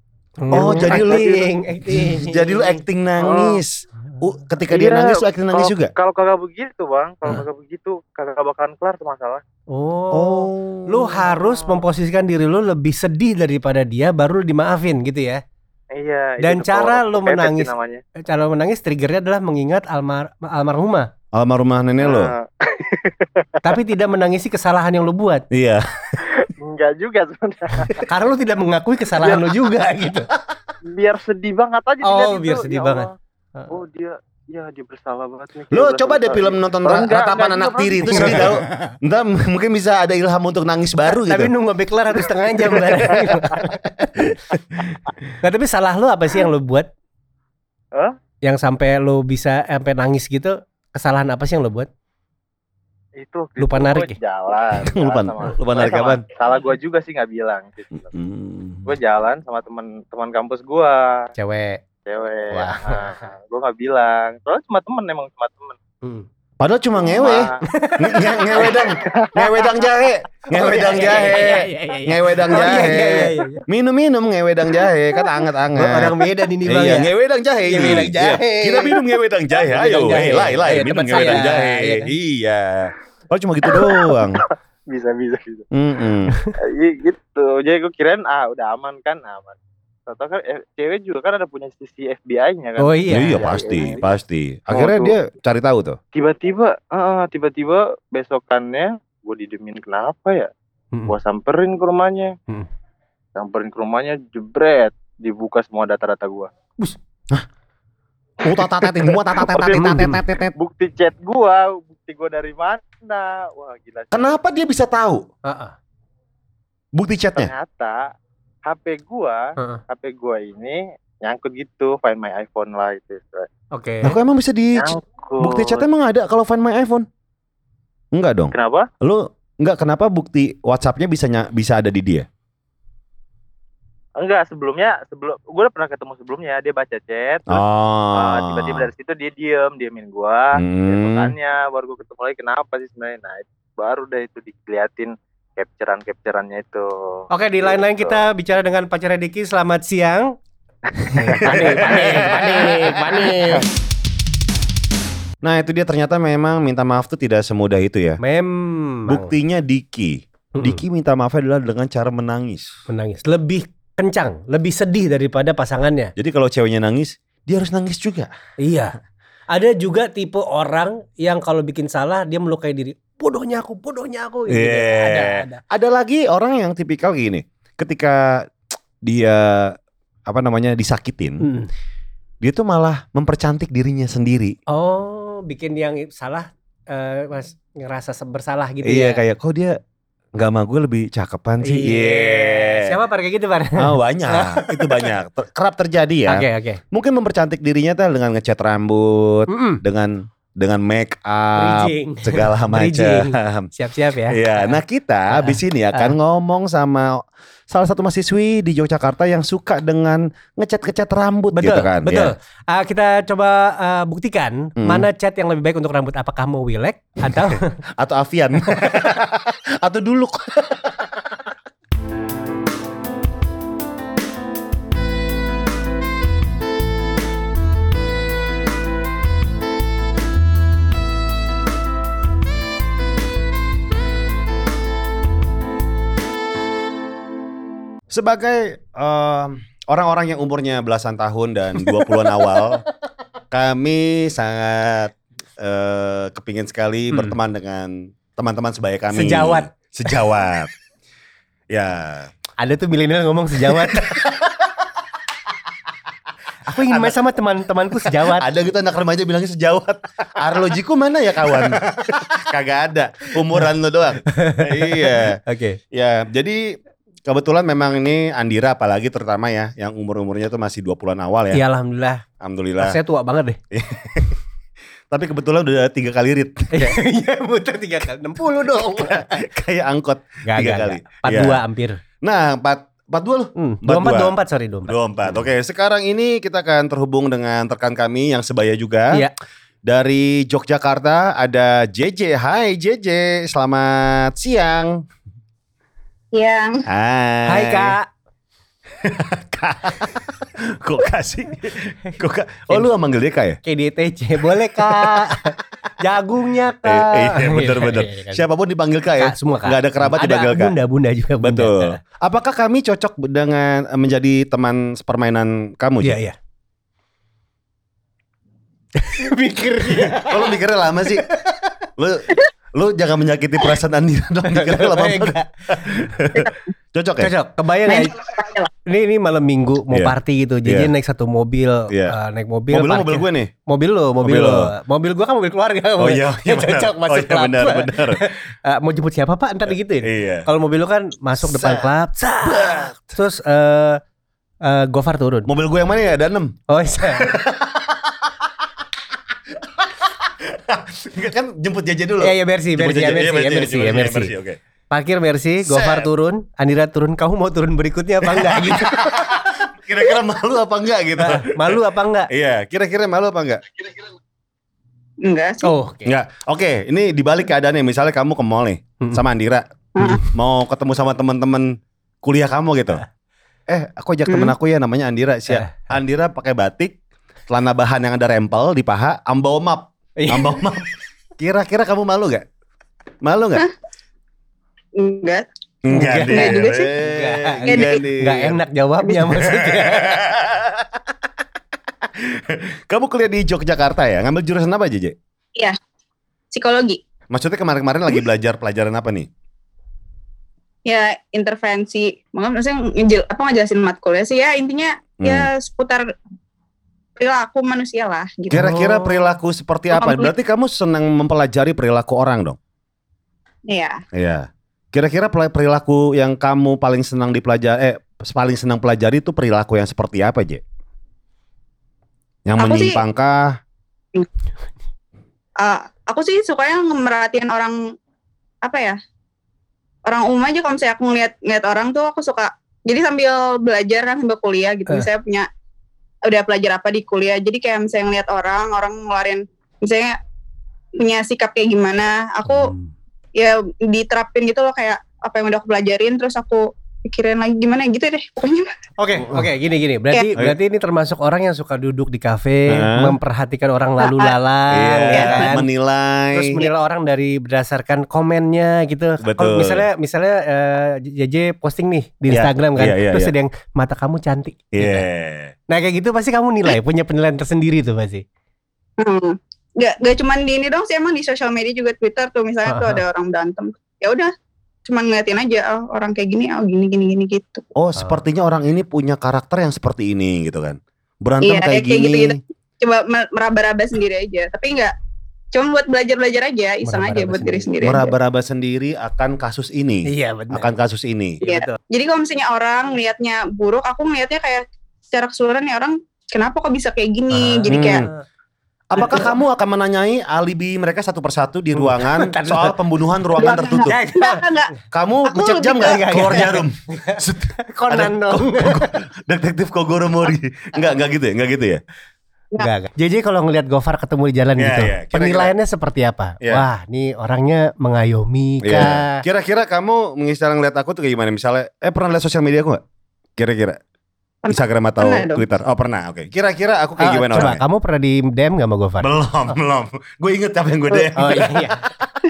Oh, jadi lu- acting, acting. Jadi lu acting nangis. Uh, ketika dia Iya, nangis, lu acting nangis juga? Kalau kagak begitu bang, kalau kagak begitu kagak bakalan kelar tuh masalah. Oh. Lu harus memposisikan diri lu lebih sedih daripada dia baru lu dimaafin gitu ya. Iya. Dan cara lu menangis-. Cara menangis triggernya adalah mengingat almar almarhumah, Almarhumah nenek lo. Nah, tapi tidak menangisi kesalahan yang lu buat. Iya. enggak juga sebenarnya. Karena lu tidak mengakui kesalahan lu juga gitu. Biar sedih banget aja Oh, biar itu. sedih Ya banget. Allah. Oh dia, ya dia bersalah banget nih. Lu coba deh film nonton Oh, Ra- enggak, Ratapan enggak Anak Tiri itu sedih tau. Entah mungkin bisa ada ilham untuk nangis baru Tapi gitu. nunggu sampai kelar satu setengah jam. Nah tapi salah lu apa sih yang lu buat? Hah? Yang sampai lu bisa sampai nangis gitu Kesalahan apa sih yang lu buat? Itu Lupa itu narik gua ya? Jalan. Lupa- sama- lupa narik kapan? Salah gua juga sih nggak bilang. Hmm. Gue jalan sama teman teman kampus gua, Cewek cewek. Wah. Nah, gua nggak bilang. Soalnya cuma temen emang cuma temen. hmm. Padahal cuma ngewe. Nge- nge- ngewedang, ngewedang jahe, ngewedang iya, jahe, ngewedang Oh, iya, iya, jahe. iya, iya. Minum-minum ngewedang jahe, kan anget-anget. Orang Medan ini bang Iya, ya ngewedang jahe ini. Ngewedang Iya. jahe. Kita minum jahe. Ayo, Ngewedang jahe. hei, lai, lai, Ayo, minum ngewedang saya. jahe. Iya? Iya. Padahal cuma gitu doang. bisa bisa bisa. Mm-mm. Iya, gitu. Jadi gue kirain ah udah aman kan aman. Tahu kan eh, cewek juga kan ada punya sisi FBI-nya kan. Oh iya Iya, Iya, pasti, iya. pasti. Akhirnya dia cari tahu tuh. Tiba-tiba, ah, tiba-tiba besokannya gue didemin kenapa ya? Hmm. Gue samperin ke rumahnya. Hmm. Samperin ke rumahnya, jebret, dibuka semua data-data gue. Oh, tatatetin tatatetin. Bukti chat gua, bukti gua dari mana? Wah gila. Kenapa dia bisa tahu Ah, ah. bukti chatnya? Ternyata HP gua, Heeh. HP gua ini nyangkut gitu, find my iPhone lah itu. Oke Nah, kok emang bisa di Nyangkut. bukti chatnya emang ada kalau find my iPhone? Enggak dong. Kenapa? Lu enggak kenapa bukti WhatsApp-nya bisa bisa ada di dia? Enggak, sebelumnya sebelum gua udah pernah ketemu sebelumnya, dia baca chat, terus Oh. uh, tiba-tiba dari situ dia diem, diemin gua. Hmm. Besokannya baru gua ketemu lagi kenapa sih sebenarnya? Nah, baru deh itu diliatin capturean-captureannya itu. Oke di lain-lain Gitu. kita bicara dengan pacarnya Diki Selamat siang Panik, panik, panik, panik Nah, itu dia ternyata memang minta maaf tuh tidak semudah itu ya. Memang Buktinya Diki. Mm-mm. Diki minta maaf adalah dengan cara menangis. menangis lebih kencang, lebih sedih daripada pasangannya. Jadi kalau ceweknya nangis, dia harus nangis juga. Iya. Ada juga tipe orang yang kalau bikin salah dia melukai diri. Bodohnya aku, bodohnya aku. Gitu. Iya. Ada, ada. Ada lagi orang yang tipikal gini. Ketika dia apa namanya disakitin, Hmm. dia tuh malah mempercantik dirinya sendiri. Oh, bikin yang salah eh, mas ngerasa bersalah gitu iya ya. kayak kok dia nggak sama gue lebih cakepan sih. Iya. Siapa pada kayak gitu, Pak? Oh banyak, itu banyak. Ter- kerap terjadi ya. Oke, oke. Mungkin mempercantik dirinya tuh dengan ngecat rambut, Mm-mm. dengan dengan make up Bridging. segala macam. Siap-siap ya. Iya, nah kita habis ini akan ngomong sama salah satu mahasiswi di Yogyakarta yang suka dengan ngecat-ngecat rambut Betul, gitu kan. betul. ya. Ah, kita coba ah, buktikan Hmm. mana cat yang lebih baik untuk rambut. Apakah mau wilek atau Atau Avian. Atau duluk. Sebagai em, orang-orang yang umurnya belasan tahun dan 20-an awal, kami sangat eh, kepingin sekali Hmm. berteman dengan teman-teman sebaya kami. Sejawat. Sejawat. ya, ada tuh milenial ngomong sejawat? Aku ingin main sama teman-temanku sejawat. ada gitu anak remaja bilangnya sejawat. Arlojiku mana ya kawan? Kagak ada. Umuran lo doang. iya. Oke. Ya, jadi kebetulan memang ini Andira apalagi terutama ya yang umur-umurnya tuh masih 20-an awal ya. Ya alhamdulillah. Alhamdulillah. Saya tua banget deh. Tapi kebetulan udah tiga kali rit. Iya muter tiga kali 60 dong. Kayak angkot. Gak, Tiga gak, kali. Empat Iya. dua hampir. Nah, empat empat dua loh. Hmm, Empat dua empat dua. dua empat sorry dua empat. Dua empat. Oke, sekarang ini kita akan terhubung dengan rekan kami yang sebaya juga. Iya. Dari Yogyakarta ada JJ. Hai JJ, selamat siang. Yang Hai. Hai kak. Kok kasih? Kok ka- Oh lu manggil dia kak ya? KDTC boleh kak. Jagungnya Eh, kak. eh, iya bener bener. Iya, iya, iya. Siapa pun dipanggil kak ya. Kak, semua kak. Nggak ada kerabat Ada dipanggil kak. Bunda bunda juga bunda. Betul. Apakah kami cocok dengan eh, menjadi teman permainan kamu? Iya iya. Mikir dia. Kok lu mikirnya lama sih? Lu lu jangan menyakiti perasaan Andira dong. Mikirnya lama banget. Cocok ya? Cocok. Kebayang ya? Ini ini malam minggu mau Iya. party gitu. Jadi Iya. naik satu mobil, Iya. eh, naik mobil. Mobil lu mobil gue nih. Mobil lo, mobil, Mobil lo. lo. Mobil gua kan mobil keluarga. Oh iya, iya benar. cocok masuk oh, iya, klub. benar, benar. Eh, mau jemput siapa Pak? Ntar digituin. Iya. Kalau mobil lo kan masuk depan klub, terus eh eh, Gofar turun. Mobil gue yang mana ya? Ada enam. Oh iya. kan jemput JJ dulu. Iya iya Mercy, JJ. ya Mercy, Iya, ya Mercy, ya. Oke. Parkir Mercy, Gofar turun, Andira turun. Kamu mau turun berikutnya apa enggak gitu? Kira-kira malu apa enggak gitu? Nah, Malu apa enggak? Iya, kira-kira malu apa enggak? Enggak sih. Oh, oke. Enggak. Oke, ini dibalik keadaannya. Misalnya kamu ke mall nih Mm-mm. sama Andira, Mm. mau ketemu sama teman-teman kuliah kamu gitu. Eh, aku ajak Mm. temen aku ya namanya Andira. Si Eh. Andira pakai batik, celana bahan yang ada rempel di paha, ambaw map, Iya. ambaw map. Kira-kira kamu malu gak? Malu gak? Enggak. Enggak, Enggak deh. juga sih. Enggak. Enggak, deh. Enggak enak jawabnya maksudnya. Kamu kuliah di Yogyakarta ya? Ngambil jurusan apa JJ? Psikologi. Maksudnya kemarin-kemarin lagi belajar pelajaran apa nih? Ya intervensi. Maksudnya maksudnya ngejel, apa ngejelasin matkulnya sih ya intinya Hmm. ya seputar perilaku manusia lah gitu. Kira-kira Oh. perilaku seperti apa? Berarti kamu senang mempelajari perilaku orang dong? Iya. Iya. Kira-kira perilaku yang kamu paling senang dipelajari, eh paling senang pelajari itu perilaku yang seperti apa, Je? Yang Aku sih- menyimpangkah? Eh, aku sih sukanya merhatiin orang apa ya? Orang umum aja kalau misalnya aku ngeliat ngeliat orang tuh aku suka. Jadi sambil belajar kan sambil kuliah gitu. Eh. Misalnya punya udah belajar apa di kuliah. Jadi kayak misalnya ngeliat orang, orang ngeluarin misalnya punya sikap kayak gimana. Aku Hmm. ya diterapin gitu loh kayak apa yang udah aku pelajarin terus aku pikirin lagi gimana gitu deh pokoknya Oke, oke, gini gini. Berarti Iya. berarti ini termasuk orang yang suka duduk di kafe, Hah? memperhatikan orang lalu lalang, Iya, ya kan? menilai. Terus menilai orang dari berdasarkan komennya gitu. Betul. Kalau misalnya misalnya eh, JJ posting nih di Iya, Instagram kan, iya, iya, terus iya. ada yang mata kamu cantik. Iya. gitu. Nah kayak gitu pasti kamu nilai, punya penilaian tersendiri tuh pasti. hmm. Gak, gak cuman di ini dong sih emang di sosial media juga Twitter tuh misalnya tuh Aha. ada orang berantem ya udah cuman ngeliatin aja oh, orang kayak gini oh gini gini gini gitu Oh, sepertinya orang ini punya karakter yang seperti ini gitu kan. Berantem Iya, kayak kayak gini. gitu-gitu. coba me- meraba-raba sendiri aja tapi nggak cuma buat belajar-belajar aja iseng aja buat diri sendiri. sendiri aja. Meraba-raba sendiri akan kasus ini. Iya benar. Akan kasus ini. Iya. betul. jadi kalau misalnya orang liatnya buruk aku ngeliatnya kayak secara keseluruhan nih orang kenapa kok bisa kayak gini Ah. jadi kayak Hmm. Apakah kamu akan menanyai alibi mereka satu persatu di ruangan soal pembunuhan ruangan tertutup? Enggak, enggak. Kamu ngecek jam lebih nggak ke- keluar Enggak, jarum? Conan dong. Detektif Kogoro Mori. Enggak, enggak gitu ya, enggak gitu ya. Enggak, enggak. Jadi kalau ngelihat Gofar ketemu di jalan Iya, gitu, iya. Kira-kira- penilaiannya seperti apa? Iya. Wah, nih orangnya mengayomi kah? Kira-kira kamu mengistilah ngeliat aku tuh kayak gimana? Misalnya, eh pernah lihat sosial media aku nggak? Kira-kira Pernah. Instagram atau Pernah dong. Twitter? Oh pernah, oke. Kira-kira aku kayak Ah, gimana coba orangnya? kamu pernah di DM gak sama Gofar? Belum, belum. Gue inget apa yang gue DM. Oh iya, iya.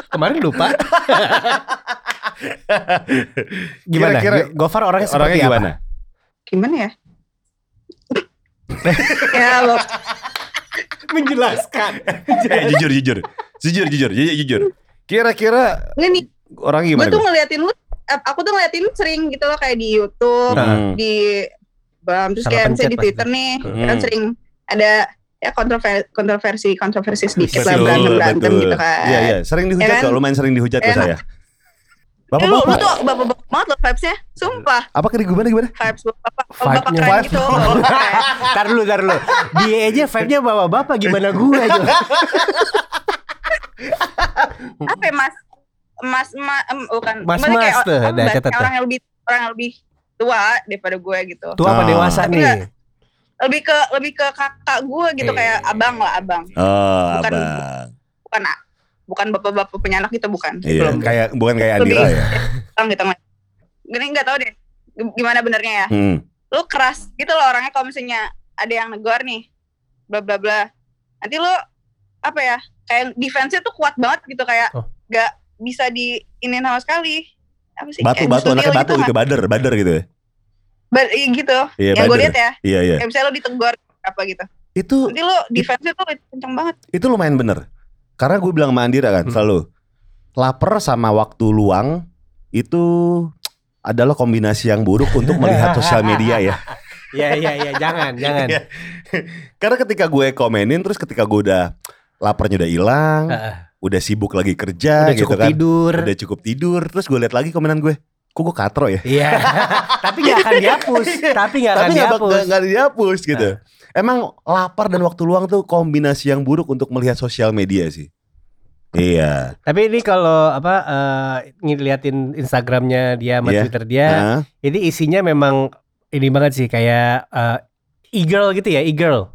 Kemarin lupa. Gimana? Kira-kira Gofar orangnya seperti orangnya apa? gimana? Gimana ya? ya, Bang. Menjelaskan. Eh, jujur, jujur, jujur, jujur, jujur, jujur. Kira-kira nih, orang gue gimana? tuh Gue? ngeliatin lu, eh, aku tuh ngeliatin sering gitu loh kayak di YouTube, Hmm. di Bam, terus kayak misalnya di. Twitter nih, Hmm. kan sering ada ya kontroversi kontroversi kontroversi sedikit lah Betul, berantem berantem betul. gitu kan. Iya, iya. Sering dihujat Ya kan? kok, lumayan sering dihujat Ya kan? saya. Eh, lu, lu Bapak-bapak, tuh bapak-bapak banget loh vibesnya, sumpah apa kira gimana gimana? vibes bapak bapak Vibe-nya. keren Vibe. gitu. bapak. Tar dulu, tar dulu. Dia aja vibe-nya bapak-bapak gimana gue aja. Apa ya mas? Mas, ma, em, bukan. Mas- kayak mas orang yang lebih orang yang lebih tua daripada gue gitu. Tua apa Ah. dewasa Tapi nih? Lebih ke lebih ke kakak gue gitu Eh. kayak abang lah abang. Oh, Bukan- abang. Bukan bukan bapak-bapak punya anak itu bukan. Iya, Belum. kayak bukan kayak Lebih- Andira ya. Bang gitu. Gini nggak tahu deh gimana benernya ya. Hmm. Lu keras gitu loh orangnya kalau misalnya ada yang negor nih. Bla bla bla. Nanti lu apa ya? Kayak defense-nya tuh kuat banget gitu kayak Oh. nggak bisa di ini sama sekali. Apa sih? Batu, batu, anaknya batu gitu, gitu, badar, badar gitu ya. Iya gitu. Iya, yang gue badar. lihat ya. Iya, iya. Kayak misalnya lu ditegur apa gitu. Itu Nanti lu defense-nya tuh kenceng banget. itu lumayan bener. Karena gue bilang sama Andira kan Hmm. selalu lapar sama waktu luang itu adalah kombinasi yang buruk untuk melihat sosial media ya. Iya, iya, iya. Jangan, jangan. Iya. Karena ketika gue komenin terus ketika gue udah laparnya udah hilang, Heeh. Udah sibuk lagi kerja Udah gitu cukup kan. tidur. Udah cukup tidur, terus gue lihat lagi komenan gue. Kok gue katro ya? Iya. Tapi nggak akan dihapus. Tapi nggak akan Tapi dihapus. nggak nggak dihapus gitu. Emang lapar dan waktu luang tuh kombinasi yang buruk untuk melihat sosial media sih. Iya. Tapi ini kalau apa eh, ngeliatin Instagramnya dia sama Iya. Twitter dia, Hah? ini isinya memang ini banget sih kayak eh, e-girl gitu ya, e-girl.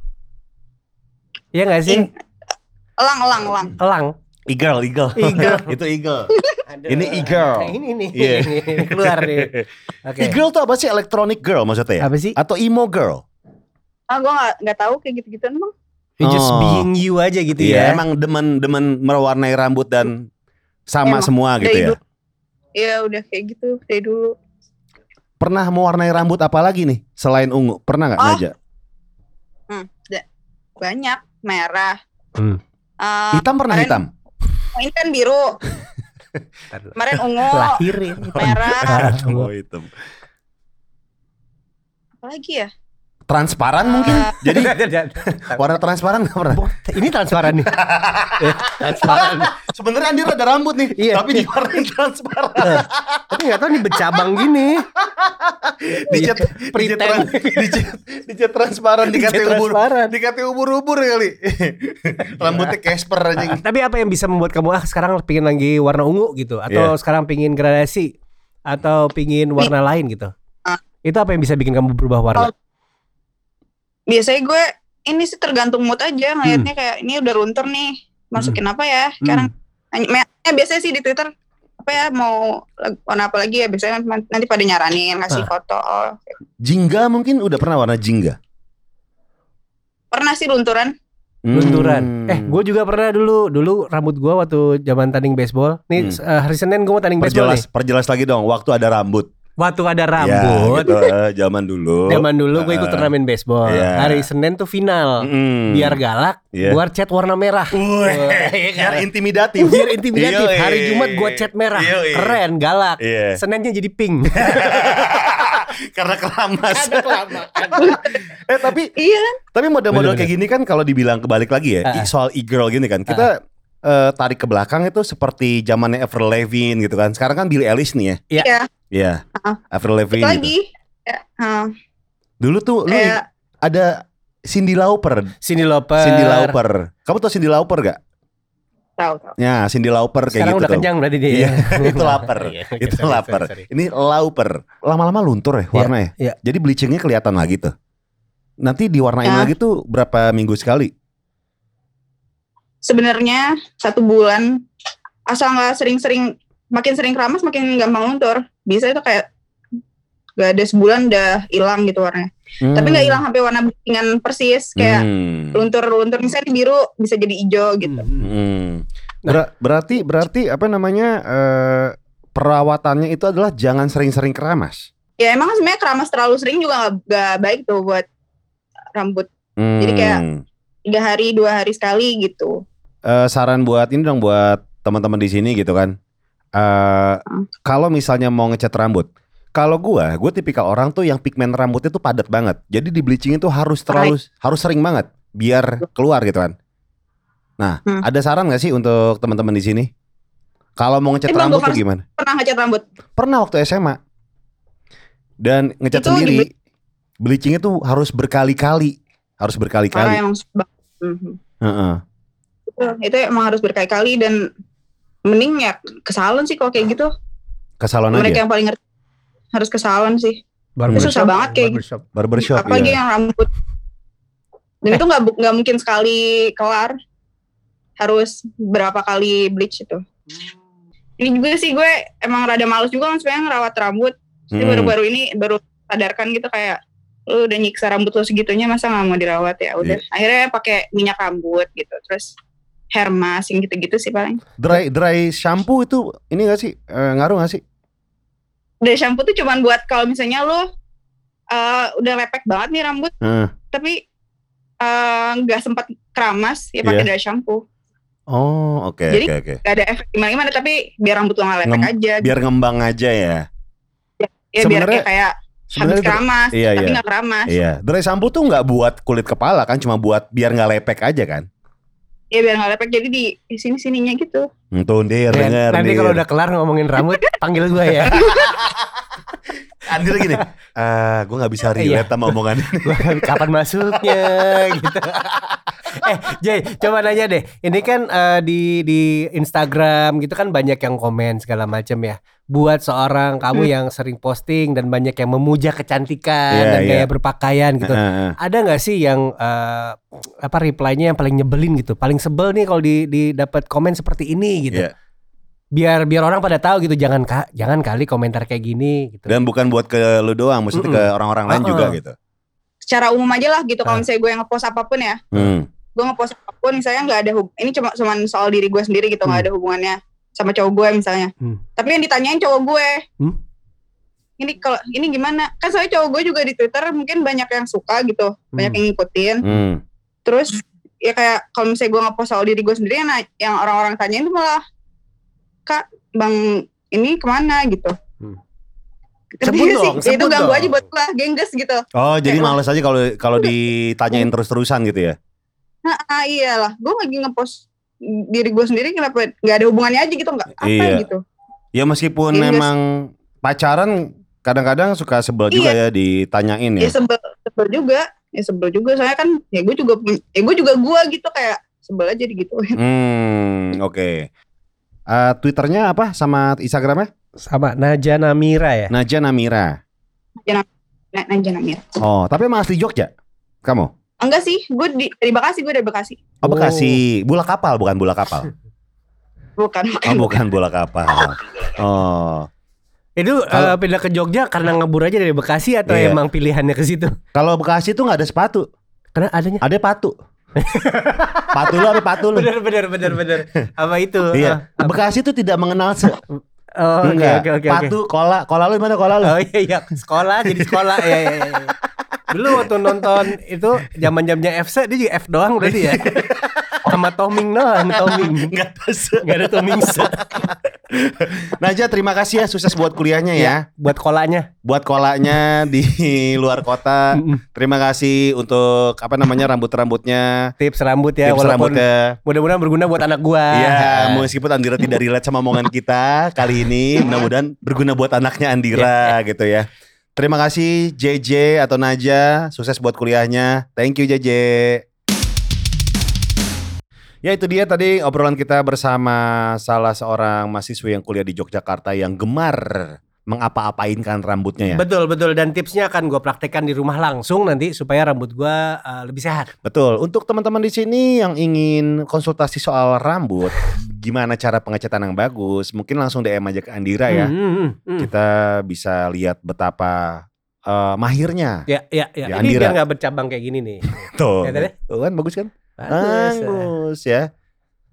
Iya nggak sih? In- Elang elang elang. Elang. Eagle, eagle. Eagle. itu eagle. Aduh. Ini e-girl. Nah, ini nih. Iya. Ini keluar nih. Oke. E-girl tuh apa sih? Electronic girl maksudnya ya? Apa sih? Atau emo girl? Ah gue nggak nggak tahu kayak gitu gituan emang. You just Oh. being you aja gitu Iya, ya. emang demen-demen mewarnai rambut dan sama Emang, semua gitu dari ya. Iya udah kayak gitu dari dulu. Pernah mewarnai rambut apa lagi nih selain ungu? Pernah nggak Oh. Naja? Hmm, banyak merah. Hmm. Eh, Hitam pernah kemarin- hitam? Ini kan biru. Kemarin ungu, Lahirin. merah, Oh, hitam. apa lagi ya? Transparan mungkin? Eh, Jadi warna transparan nggak pernah? ini transparan nih. Eh, transparan. Sebenarnya Andir ada rambut nih, Iya. tapi diwarnai transparan. Tapi nggak tahu nih bercabang gini. dicat, dicat, dicat, dicat transparan dikasih Dicat ubur, dikasih ubur-ubur kali. Rambutnya Casper anjing. Tapi apa yang bisa membuat kamu ah sekarang pingin lagi warna ungu gitu atau Iya. sekarang pingin gradasi atau pingin warna lain gitu? Ah. Itu apa yang bisa bikin kamu berubah warna? Biasanya gue ini sih tergantung mood aja ngelihatnya Hmm. kayak ini udah runtur nih. Masukin apa ya? Sekarang Nanya- eh, biasanya sih di Twitter apa ya mau warna apa lagi ya biasanya nanti pada nyaranin ngasih Ah. foto oh, Jingga mungkin udah pernah warna jingga. pernah sih lunturan Lunturan. Hmm. Eh, gue juga pernah dulu. Dulu rambut gue waktu zaman tanding baseball. Nih Hmm. eh, hari Senin gue mau tanding baseball perjelas nih. perjelas lagi dong waktu ada rambut. Waktu ada Ya, rambut. gitu, eh, zaman dulu. Zaman dulu gue ikut turnamen baseball. Iya. Hari Senin tuh final. Mm. Biar galak, Iya. gue cat warna merah. Wih, biar intimidatif. Biar intimidatif. Yoi. Hari Jumat gue cat merah. Yoi. Keren, galak. Iya. Seninnya jadi pink. Karena keramas. eh tapi iya kan tapi model-model kayak gini kan kalau dibilang kebalik lagi ya ah. soal e-girl gini kan kita eh, tarik ke belakang itu seperti zamannya Avril Lavigne gitu kan. Sekarang kan Billie Eilish nih ya. Iya. Iya. Iya. Ah. Avril itu Lavigne. gitu. lagi ya, ah, Dulu tuh lu kayak ada Cindy Lauper. Cindy Lauper. Cindy Lauper. Kamu tau Cindy Lauper gak? Tahu tahu. Ya, Cindy Lauper kayak Sekarang gitu udah tuh. kenyang berarti dia. Iya, itu lapar. Iya, itu sorry, lapar. sorry, sorry. Ini lauper. Lama-lama luntur ya warnanya. iya. Jadi bleachingnya kelihatan lagi tuh. Nanti diwarnain Ya. lagi tuh berapa minggu sekali? Sebenarnya satu bulan asal nggak sering-sering makin sering keramas makin gampang luntur. Bisa itu kayak gak ada sebulan udah hilang gitu warnanya. Tapi nggak hilang sampai warna bleachingan persis kayak Hmm. luntur-luntur misalnya biru bisa jadi hijau gitu. Hmm. Hmm. Ber- berarti berarti apa namanya eh, perawatannya itu adalah jangan sering-sering keramas. Ya emang sebenarnya keramas terlalu sering juga nggak nggak baik tuh buat rambut Jadi kayak- Hmm. Tiga hari dua hari sekali gitu. Eh, saran buat ini dong buat teman-teman di sini gitu kan. Eh kalau misalnya mau ngecat rambut, kalau gua, gue tipikal orang tuh yang pigmen rambutnya tuh padat banget. Jadi di bleaching itu harus terlalu harus sering banget biar keluar gitu kan. Nah, Hmm. ada saran gak sih untuk teman-teman di sini? Kalau mau ngecat Eh, rambut tuh gimana? Pernah ngecat rambut? Pernah waktu SMA. Dan ngecat Itu sendiri. di- Bleachingnya tuh harus berkali-kali, harus berkali-kali. Mhm. Heeh. Itu, itu emang harus berkali-kali dan mending ya ke salon sih kalau kayak gitu. Ke salon Mereka aja. yang paling ngerti harus ke salon sih. Barbershop, Susah banget kayak barbershop. Barbershop Apalagi ya. yang rambut. Dan itu nggak nggak mungkin sekali kelar. Harus berapa kali bleach itu. Ini juga sih gue emang rada males juga kan sebenarnya ngerawat rambut. Jadi Hmm. baru-baru ini baru sadarkan gitu kayak lu udah nyiksa rambut lu segitunya masa nggak mau dirawat ya udah Iya. akhirnya pakai minyak rambut gitu terus hair mask yang gitu-gitu sih paling Dry dry shampoo itu ini gak sih? Eh, ngaruh gak sih? dari shampoo tuh cuman buat kalau misalnya lu eh, udah lepek banget nih rambut Heeh. tapi eh, nggak sempat keramas ya pakai Iya. dari shampoo Oh, oke Jadi- oke oke. gak ada efek gimana gimana tapi biar rambut lu nggak lepek Ngem- aja Biar ngembang aja ya. ya biar sebenarnya- kayak, Sebenarnya keramas iya, tapi iya. nggak keramas Iya, dry shampoo tuh nggak buat kulit kepala kan, cuma buat biar nggak lepek aja kan. ya biar nggak lepek jadi di, sini sininya gitu Hmm, Tuh, dir, denger, nanti kalau udah kelar ngomongin rambut, panggil gue ya. Andir gini, ah, gue nggak bisa Iya. relate sama omongan ini. Kapan masuknya gitu. eh, Jay, coba nanya deh. Ini kan eh, di di Instagram gitu kan banyak yang komen segala macam ya. Buat seorang kamu yang sering posting dan banyak yang memuja kecantikan Iya, dan iya. gaya berpakaian gitu. Ada nggak sih yang eh, apa reply-nya yang paling nyebelin gitu? Paling sebel nih kalau di di dapat komen seperti ini gitu. Iya. Biar biar orang pada tahu gitu jangan ka, jangan kali komentar kayak gini gitu. Dan bukan buat ke lu doang, maksudnya ke orang-orang lain Uh-uh. juga gitu. secara umum aja lah gitu kalau misalnya gue yang ngepost apa pun ya Hmm. gue ngepost apa pun misalnya nggak ada hub ini cuma cuman soal diri gue sendiri gitu nggak Hmm. ada hubungannya sama cowok gue misalnya Hmm. tapi yang ditanyain cowok gue Hmm. ini kalau ini gimana kan soalnya cowok gue juga di twitter mungkin banyak yang suka gitu banyak Hmm. yang ngikutin Hmm. terus ya kayak kalau misalnya gue ngepost soal diri gue sendiri yang, orang-orang tanyain tuh malah kak bang ini ke mana gitu Hmm. Sebut gak sih? dong, Ya itu sebut ganggu dong. aja buat gue gengges gitu Oh, jadi Kayak, males aja kalau kalau ditanyain terus-terusan gitu ya. Nah, ah, iyalah, gue lagi ngepost diri gue sendiri kenapa nggak ada hubungannya aja gitu nggak apa Iya. gitu. Ya meskipun Iya, memang pacaran kadang-kadang suka sebel juga ya ditanyain Ya ya. sebel, sebel juga, ya sebel juga. Soalnya kan ya gue juga, ya gue juga gue gitu kayak sebel aja gitu. Hmm, oke. Eh, Twitternya apa sama Instagramnya? Sama Naja Namira ya. Naja Namira. Nah, Nanja Namir. Oh, tapi emang asli Jogja? Kamu? Enggak sih, gue di, dari Bekasi, gue dari Bekasi. Oh, Bekasi. Bola kapal bukan bola kapal. Bukan, bukan. Oh, bukan bola kapal. Oh. Itu Kalau- eh, pindah ke Jogja karena ngebur aja dari Bekasi atau Iya. emang pilihannya ke situ? Kalau Bekasi tuh nggak ada sepatu, Karena adanya. ada patu. patu lu apa patu lu? Bener bener bener bener. Apa itu? Iya. Bekasi tuh tidak mengenal se Oh, oke oke oke. oke. Patu, kola, kola lu mana kola lu? Oh iya iya sekolah jadi sekolah ya ya ya. Dulu waktu nonton itu zaman-zamannya FC dia juga F doang berarti ya. Sama Toming doang, Toming. Enggak. Enggak ada Toming. Naja, terima kasih ya sukses buat kuliahnya ya. Buat kolanya. Buat kolanya di luar kota. Terima kasih untuk apa namanya rambut-rambutnya. Tips rambut ya Tips walaupun rambutnya. mudah-mudahan berguna buat anak gua. Iya, meskipun Andira tidak relate sama omongan kita kali ini, mudah-mudahan berguna buat anaknya Andira gitu ya. Terima kasih JJ atau Naja, sukses buat kuliahnya. Thank you JJ. Ya itu dia tadi obrolan kita bersama salah seorang mahasiswa yang kuliah di Yogyakarta yang gemar mengapa-apainkan rambutnya ya. Betul betul dan tipsnya akan gue praktekkan di rumah langsung nanti supaya rambut gue uh, lebih sehat. Betul. Untuk teman-teman di sini yang ingin konsultasi soal rambut, gimana cara pengecatan yang bagus, mungkin langsung DM aja ke Andira ya. Hmm, hmm, hmm. Kita bisa lihat betapa eh, mahirnya. Ya ya ya. Ya, Ini Andira. biar nggak bercabang kayak gini nih. Tuh. Ya, kan bagus kan? Bagus. Bagus ya.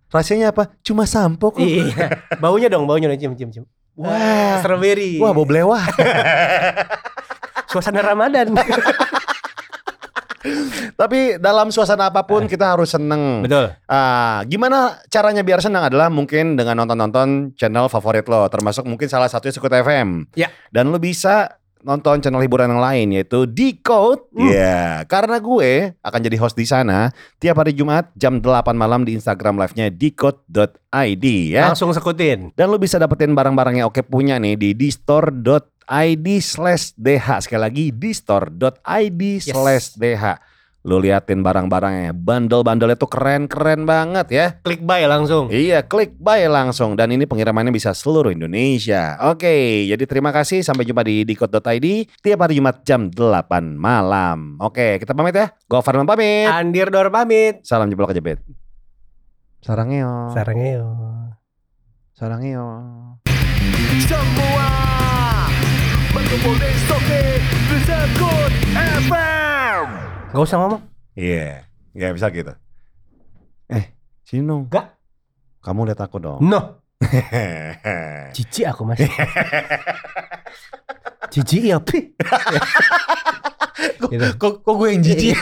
Rasanya apa? Cuma sampo kok. Iya. Baunya dong, baunya dong cium cium cium. Wah. strawberry. Wah, bau belewah. Suasana Ramadan. Tapi dalam suasana apa pun kita harus seneng. Betul. Ah, gimana caranya biar senang adalah mungkin dengan nonton-nonton channel favorit lo, termasuk mungkin salah satunya Sekut FM. Ya. Dan lo bisa nonton channel hiburan yang lain yaitu Decode. Hmm. Ya, karena gue akan jadi host di sana tiap hari Jumat jam 8 malam di Instagram live-nya decode.id ya. Langsung sekutin. Dan lo bisa dapetin barang-barang yang oke punya nih di distore.id slash dh. Sekali lagi distore.id slash dh. Lo liatin barang-barangnya, bandel-bandelnya tuh keren-keren banget ya. Klik buy langsung. Iya, klik buy langsung dan ini pengirimannya bisa seluruh Indonesia. Oke, jadi terima kasih sampai jumpa di dikot.id tiap hari Jumat jam 8 malam. Oke, kita pamit ya. Gue Farman pamit. Andir Dor pamit. Salam jeblok kejepit. Sarangeo. Sarangeo. Sarangeo. Semua berkumpul di Soke Sekut FM Gak usah ngomong. Iya, nggak bisa gitu. Eh, dong. Nggak. Kamu lihat aku dong. No. Cici aku mas. Cici ya pi. kok, kok gue yang jijik?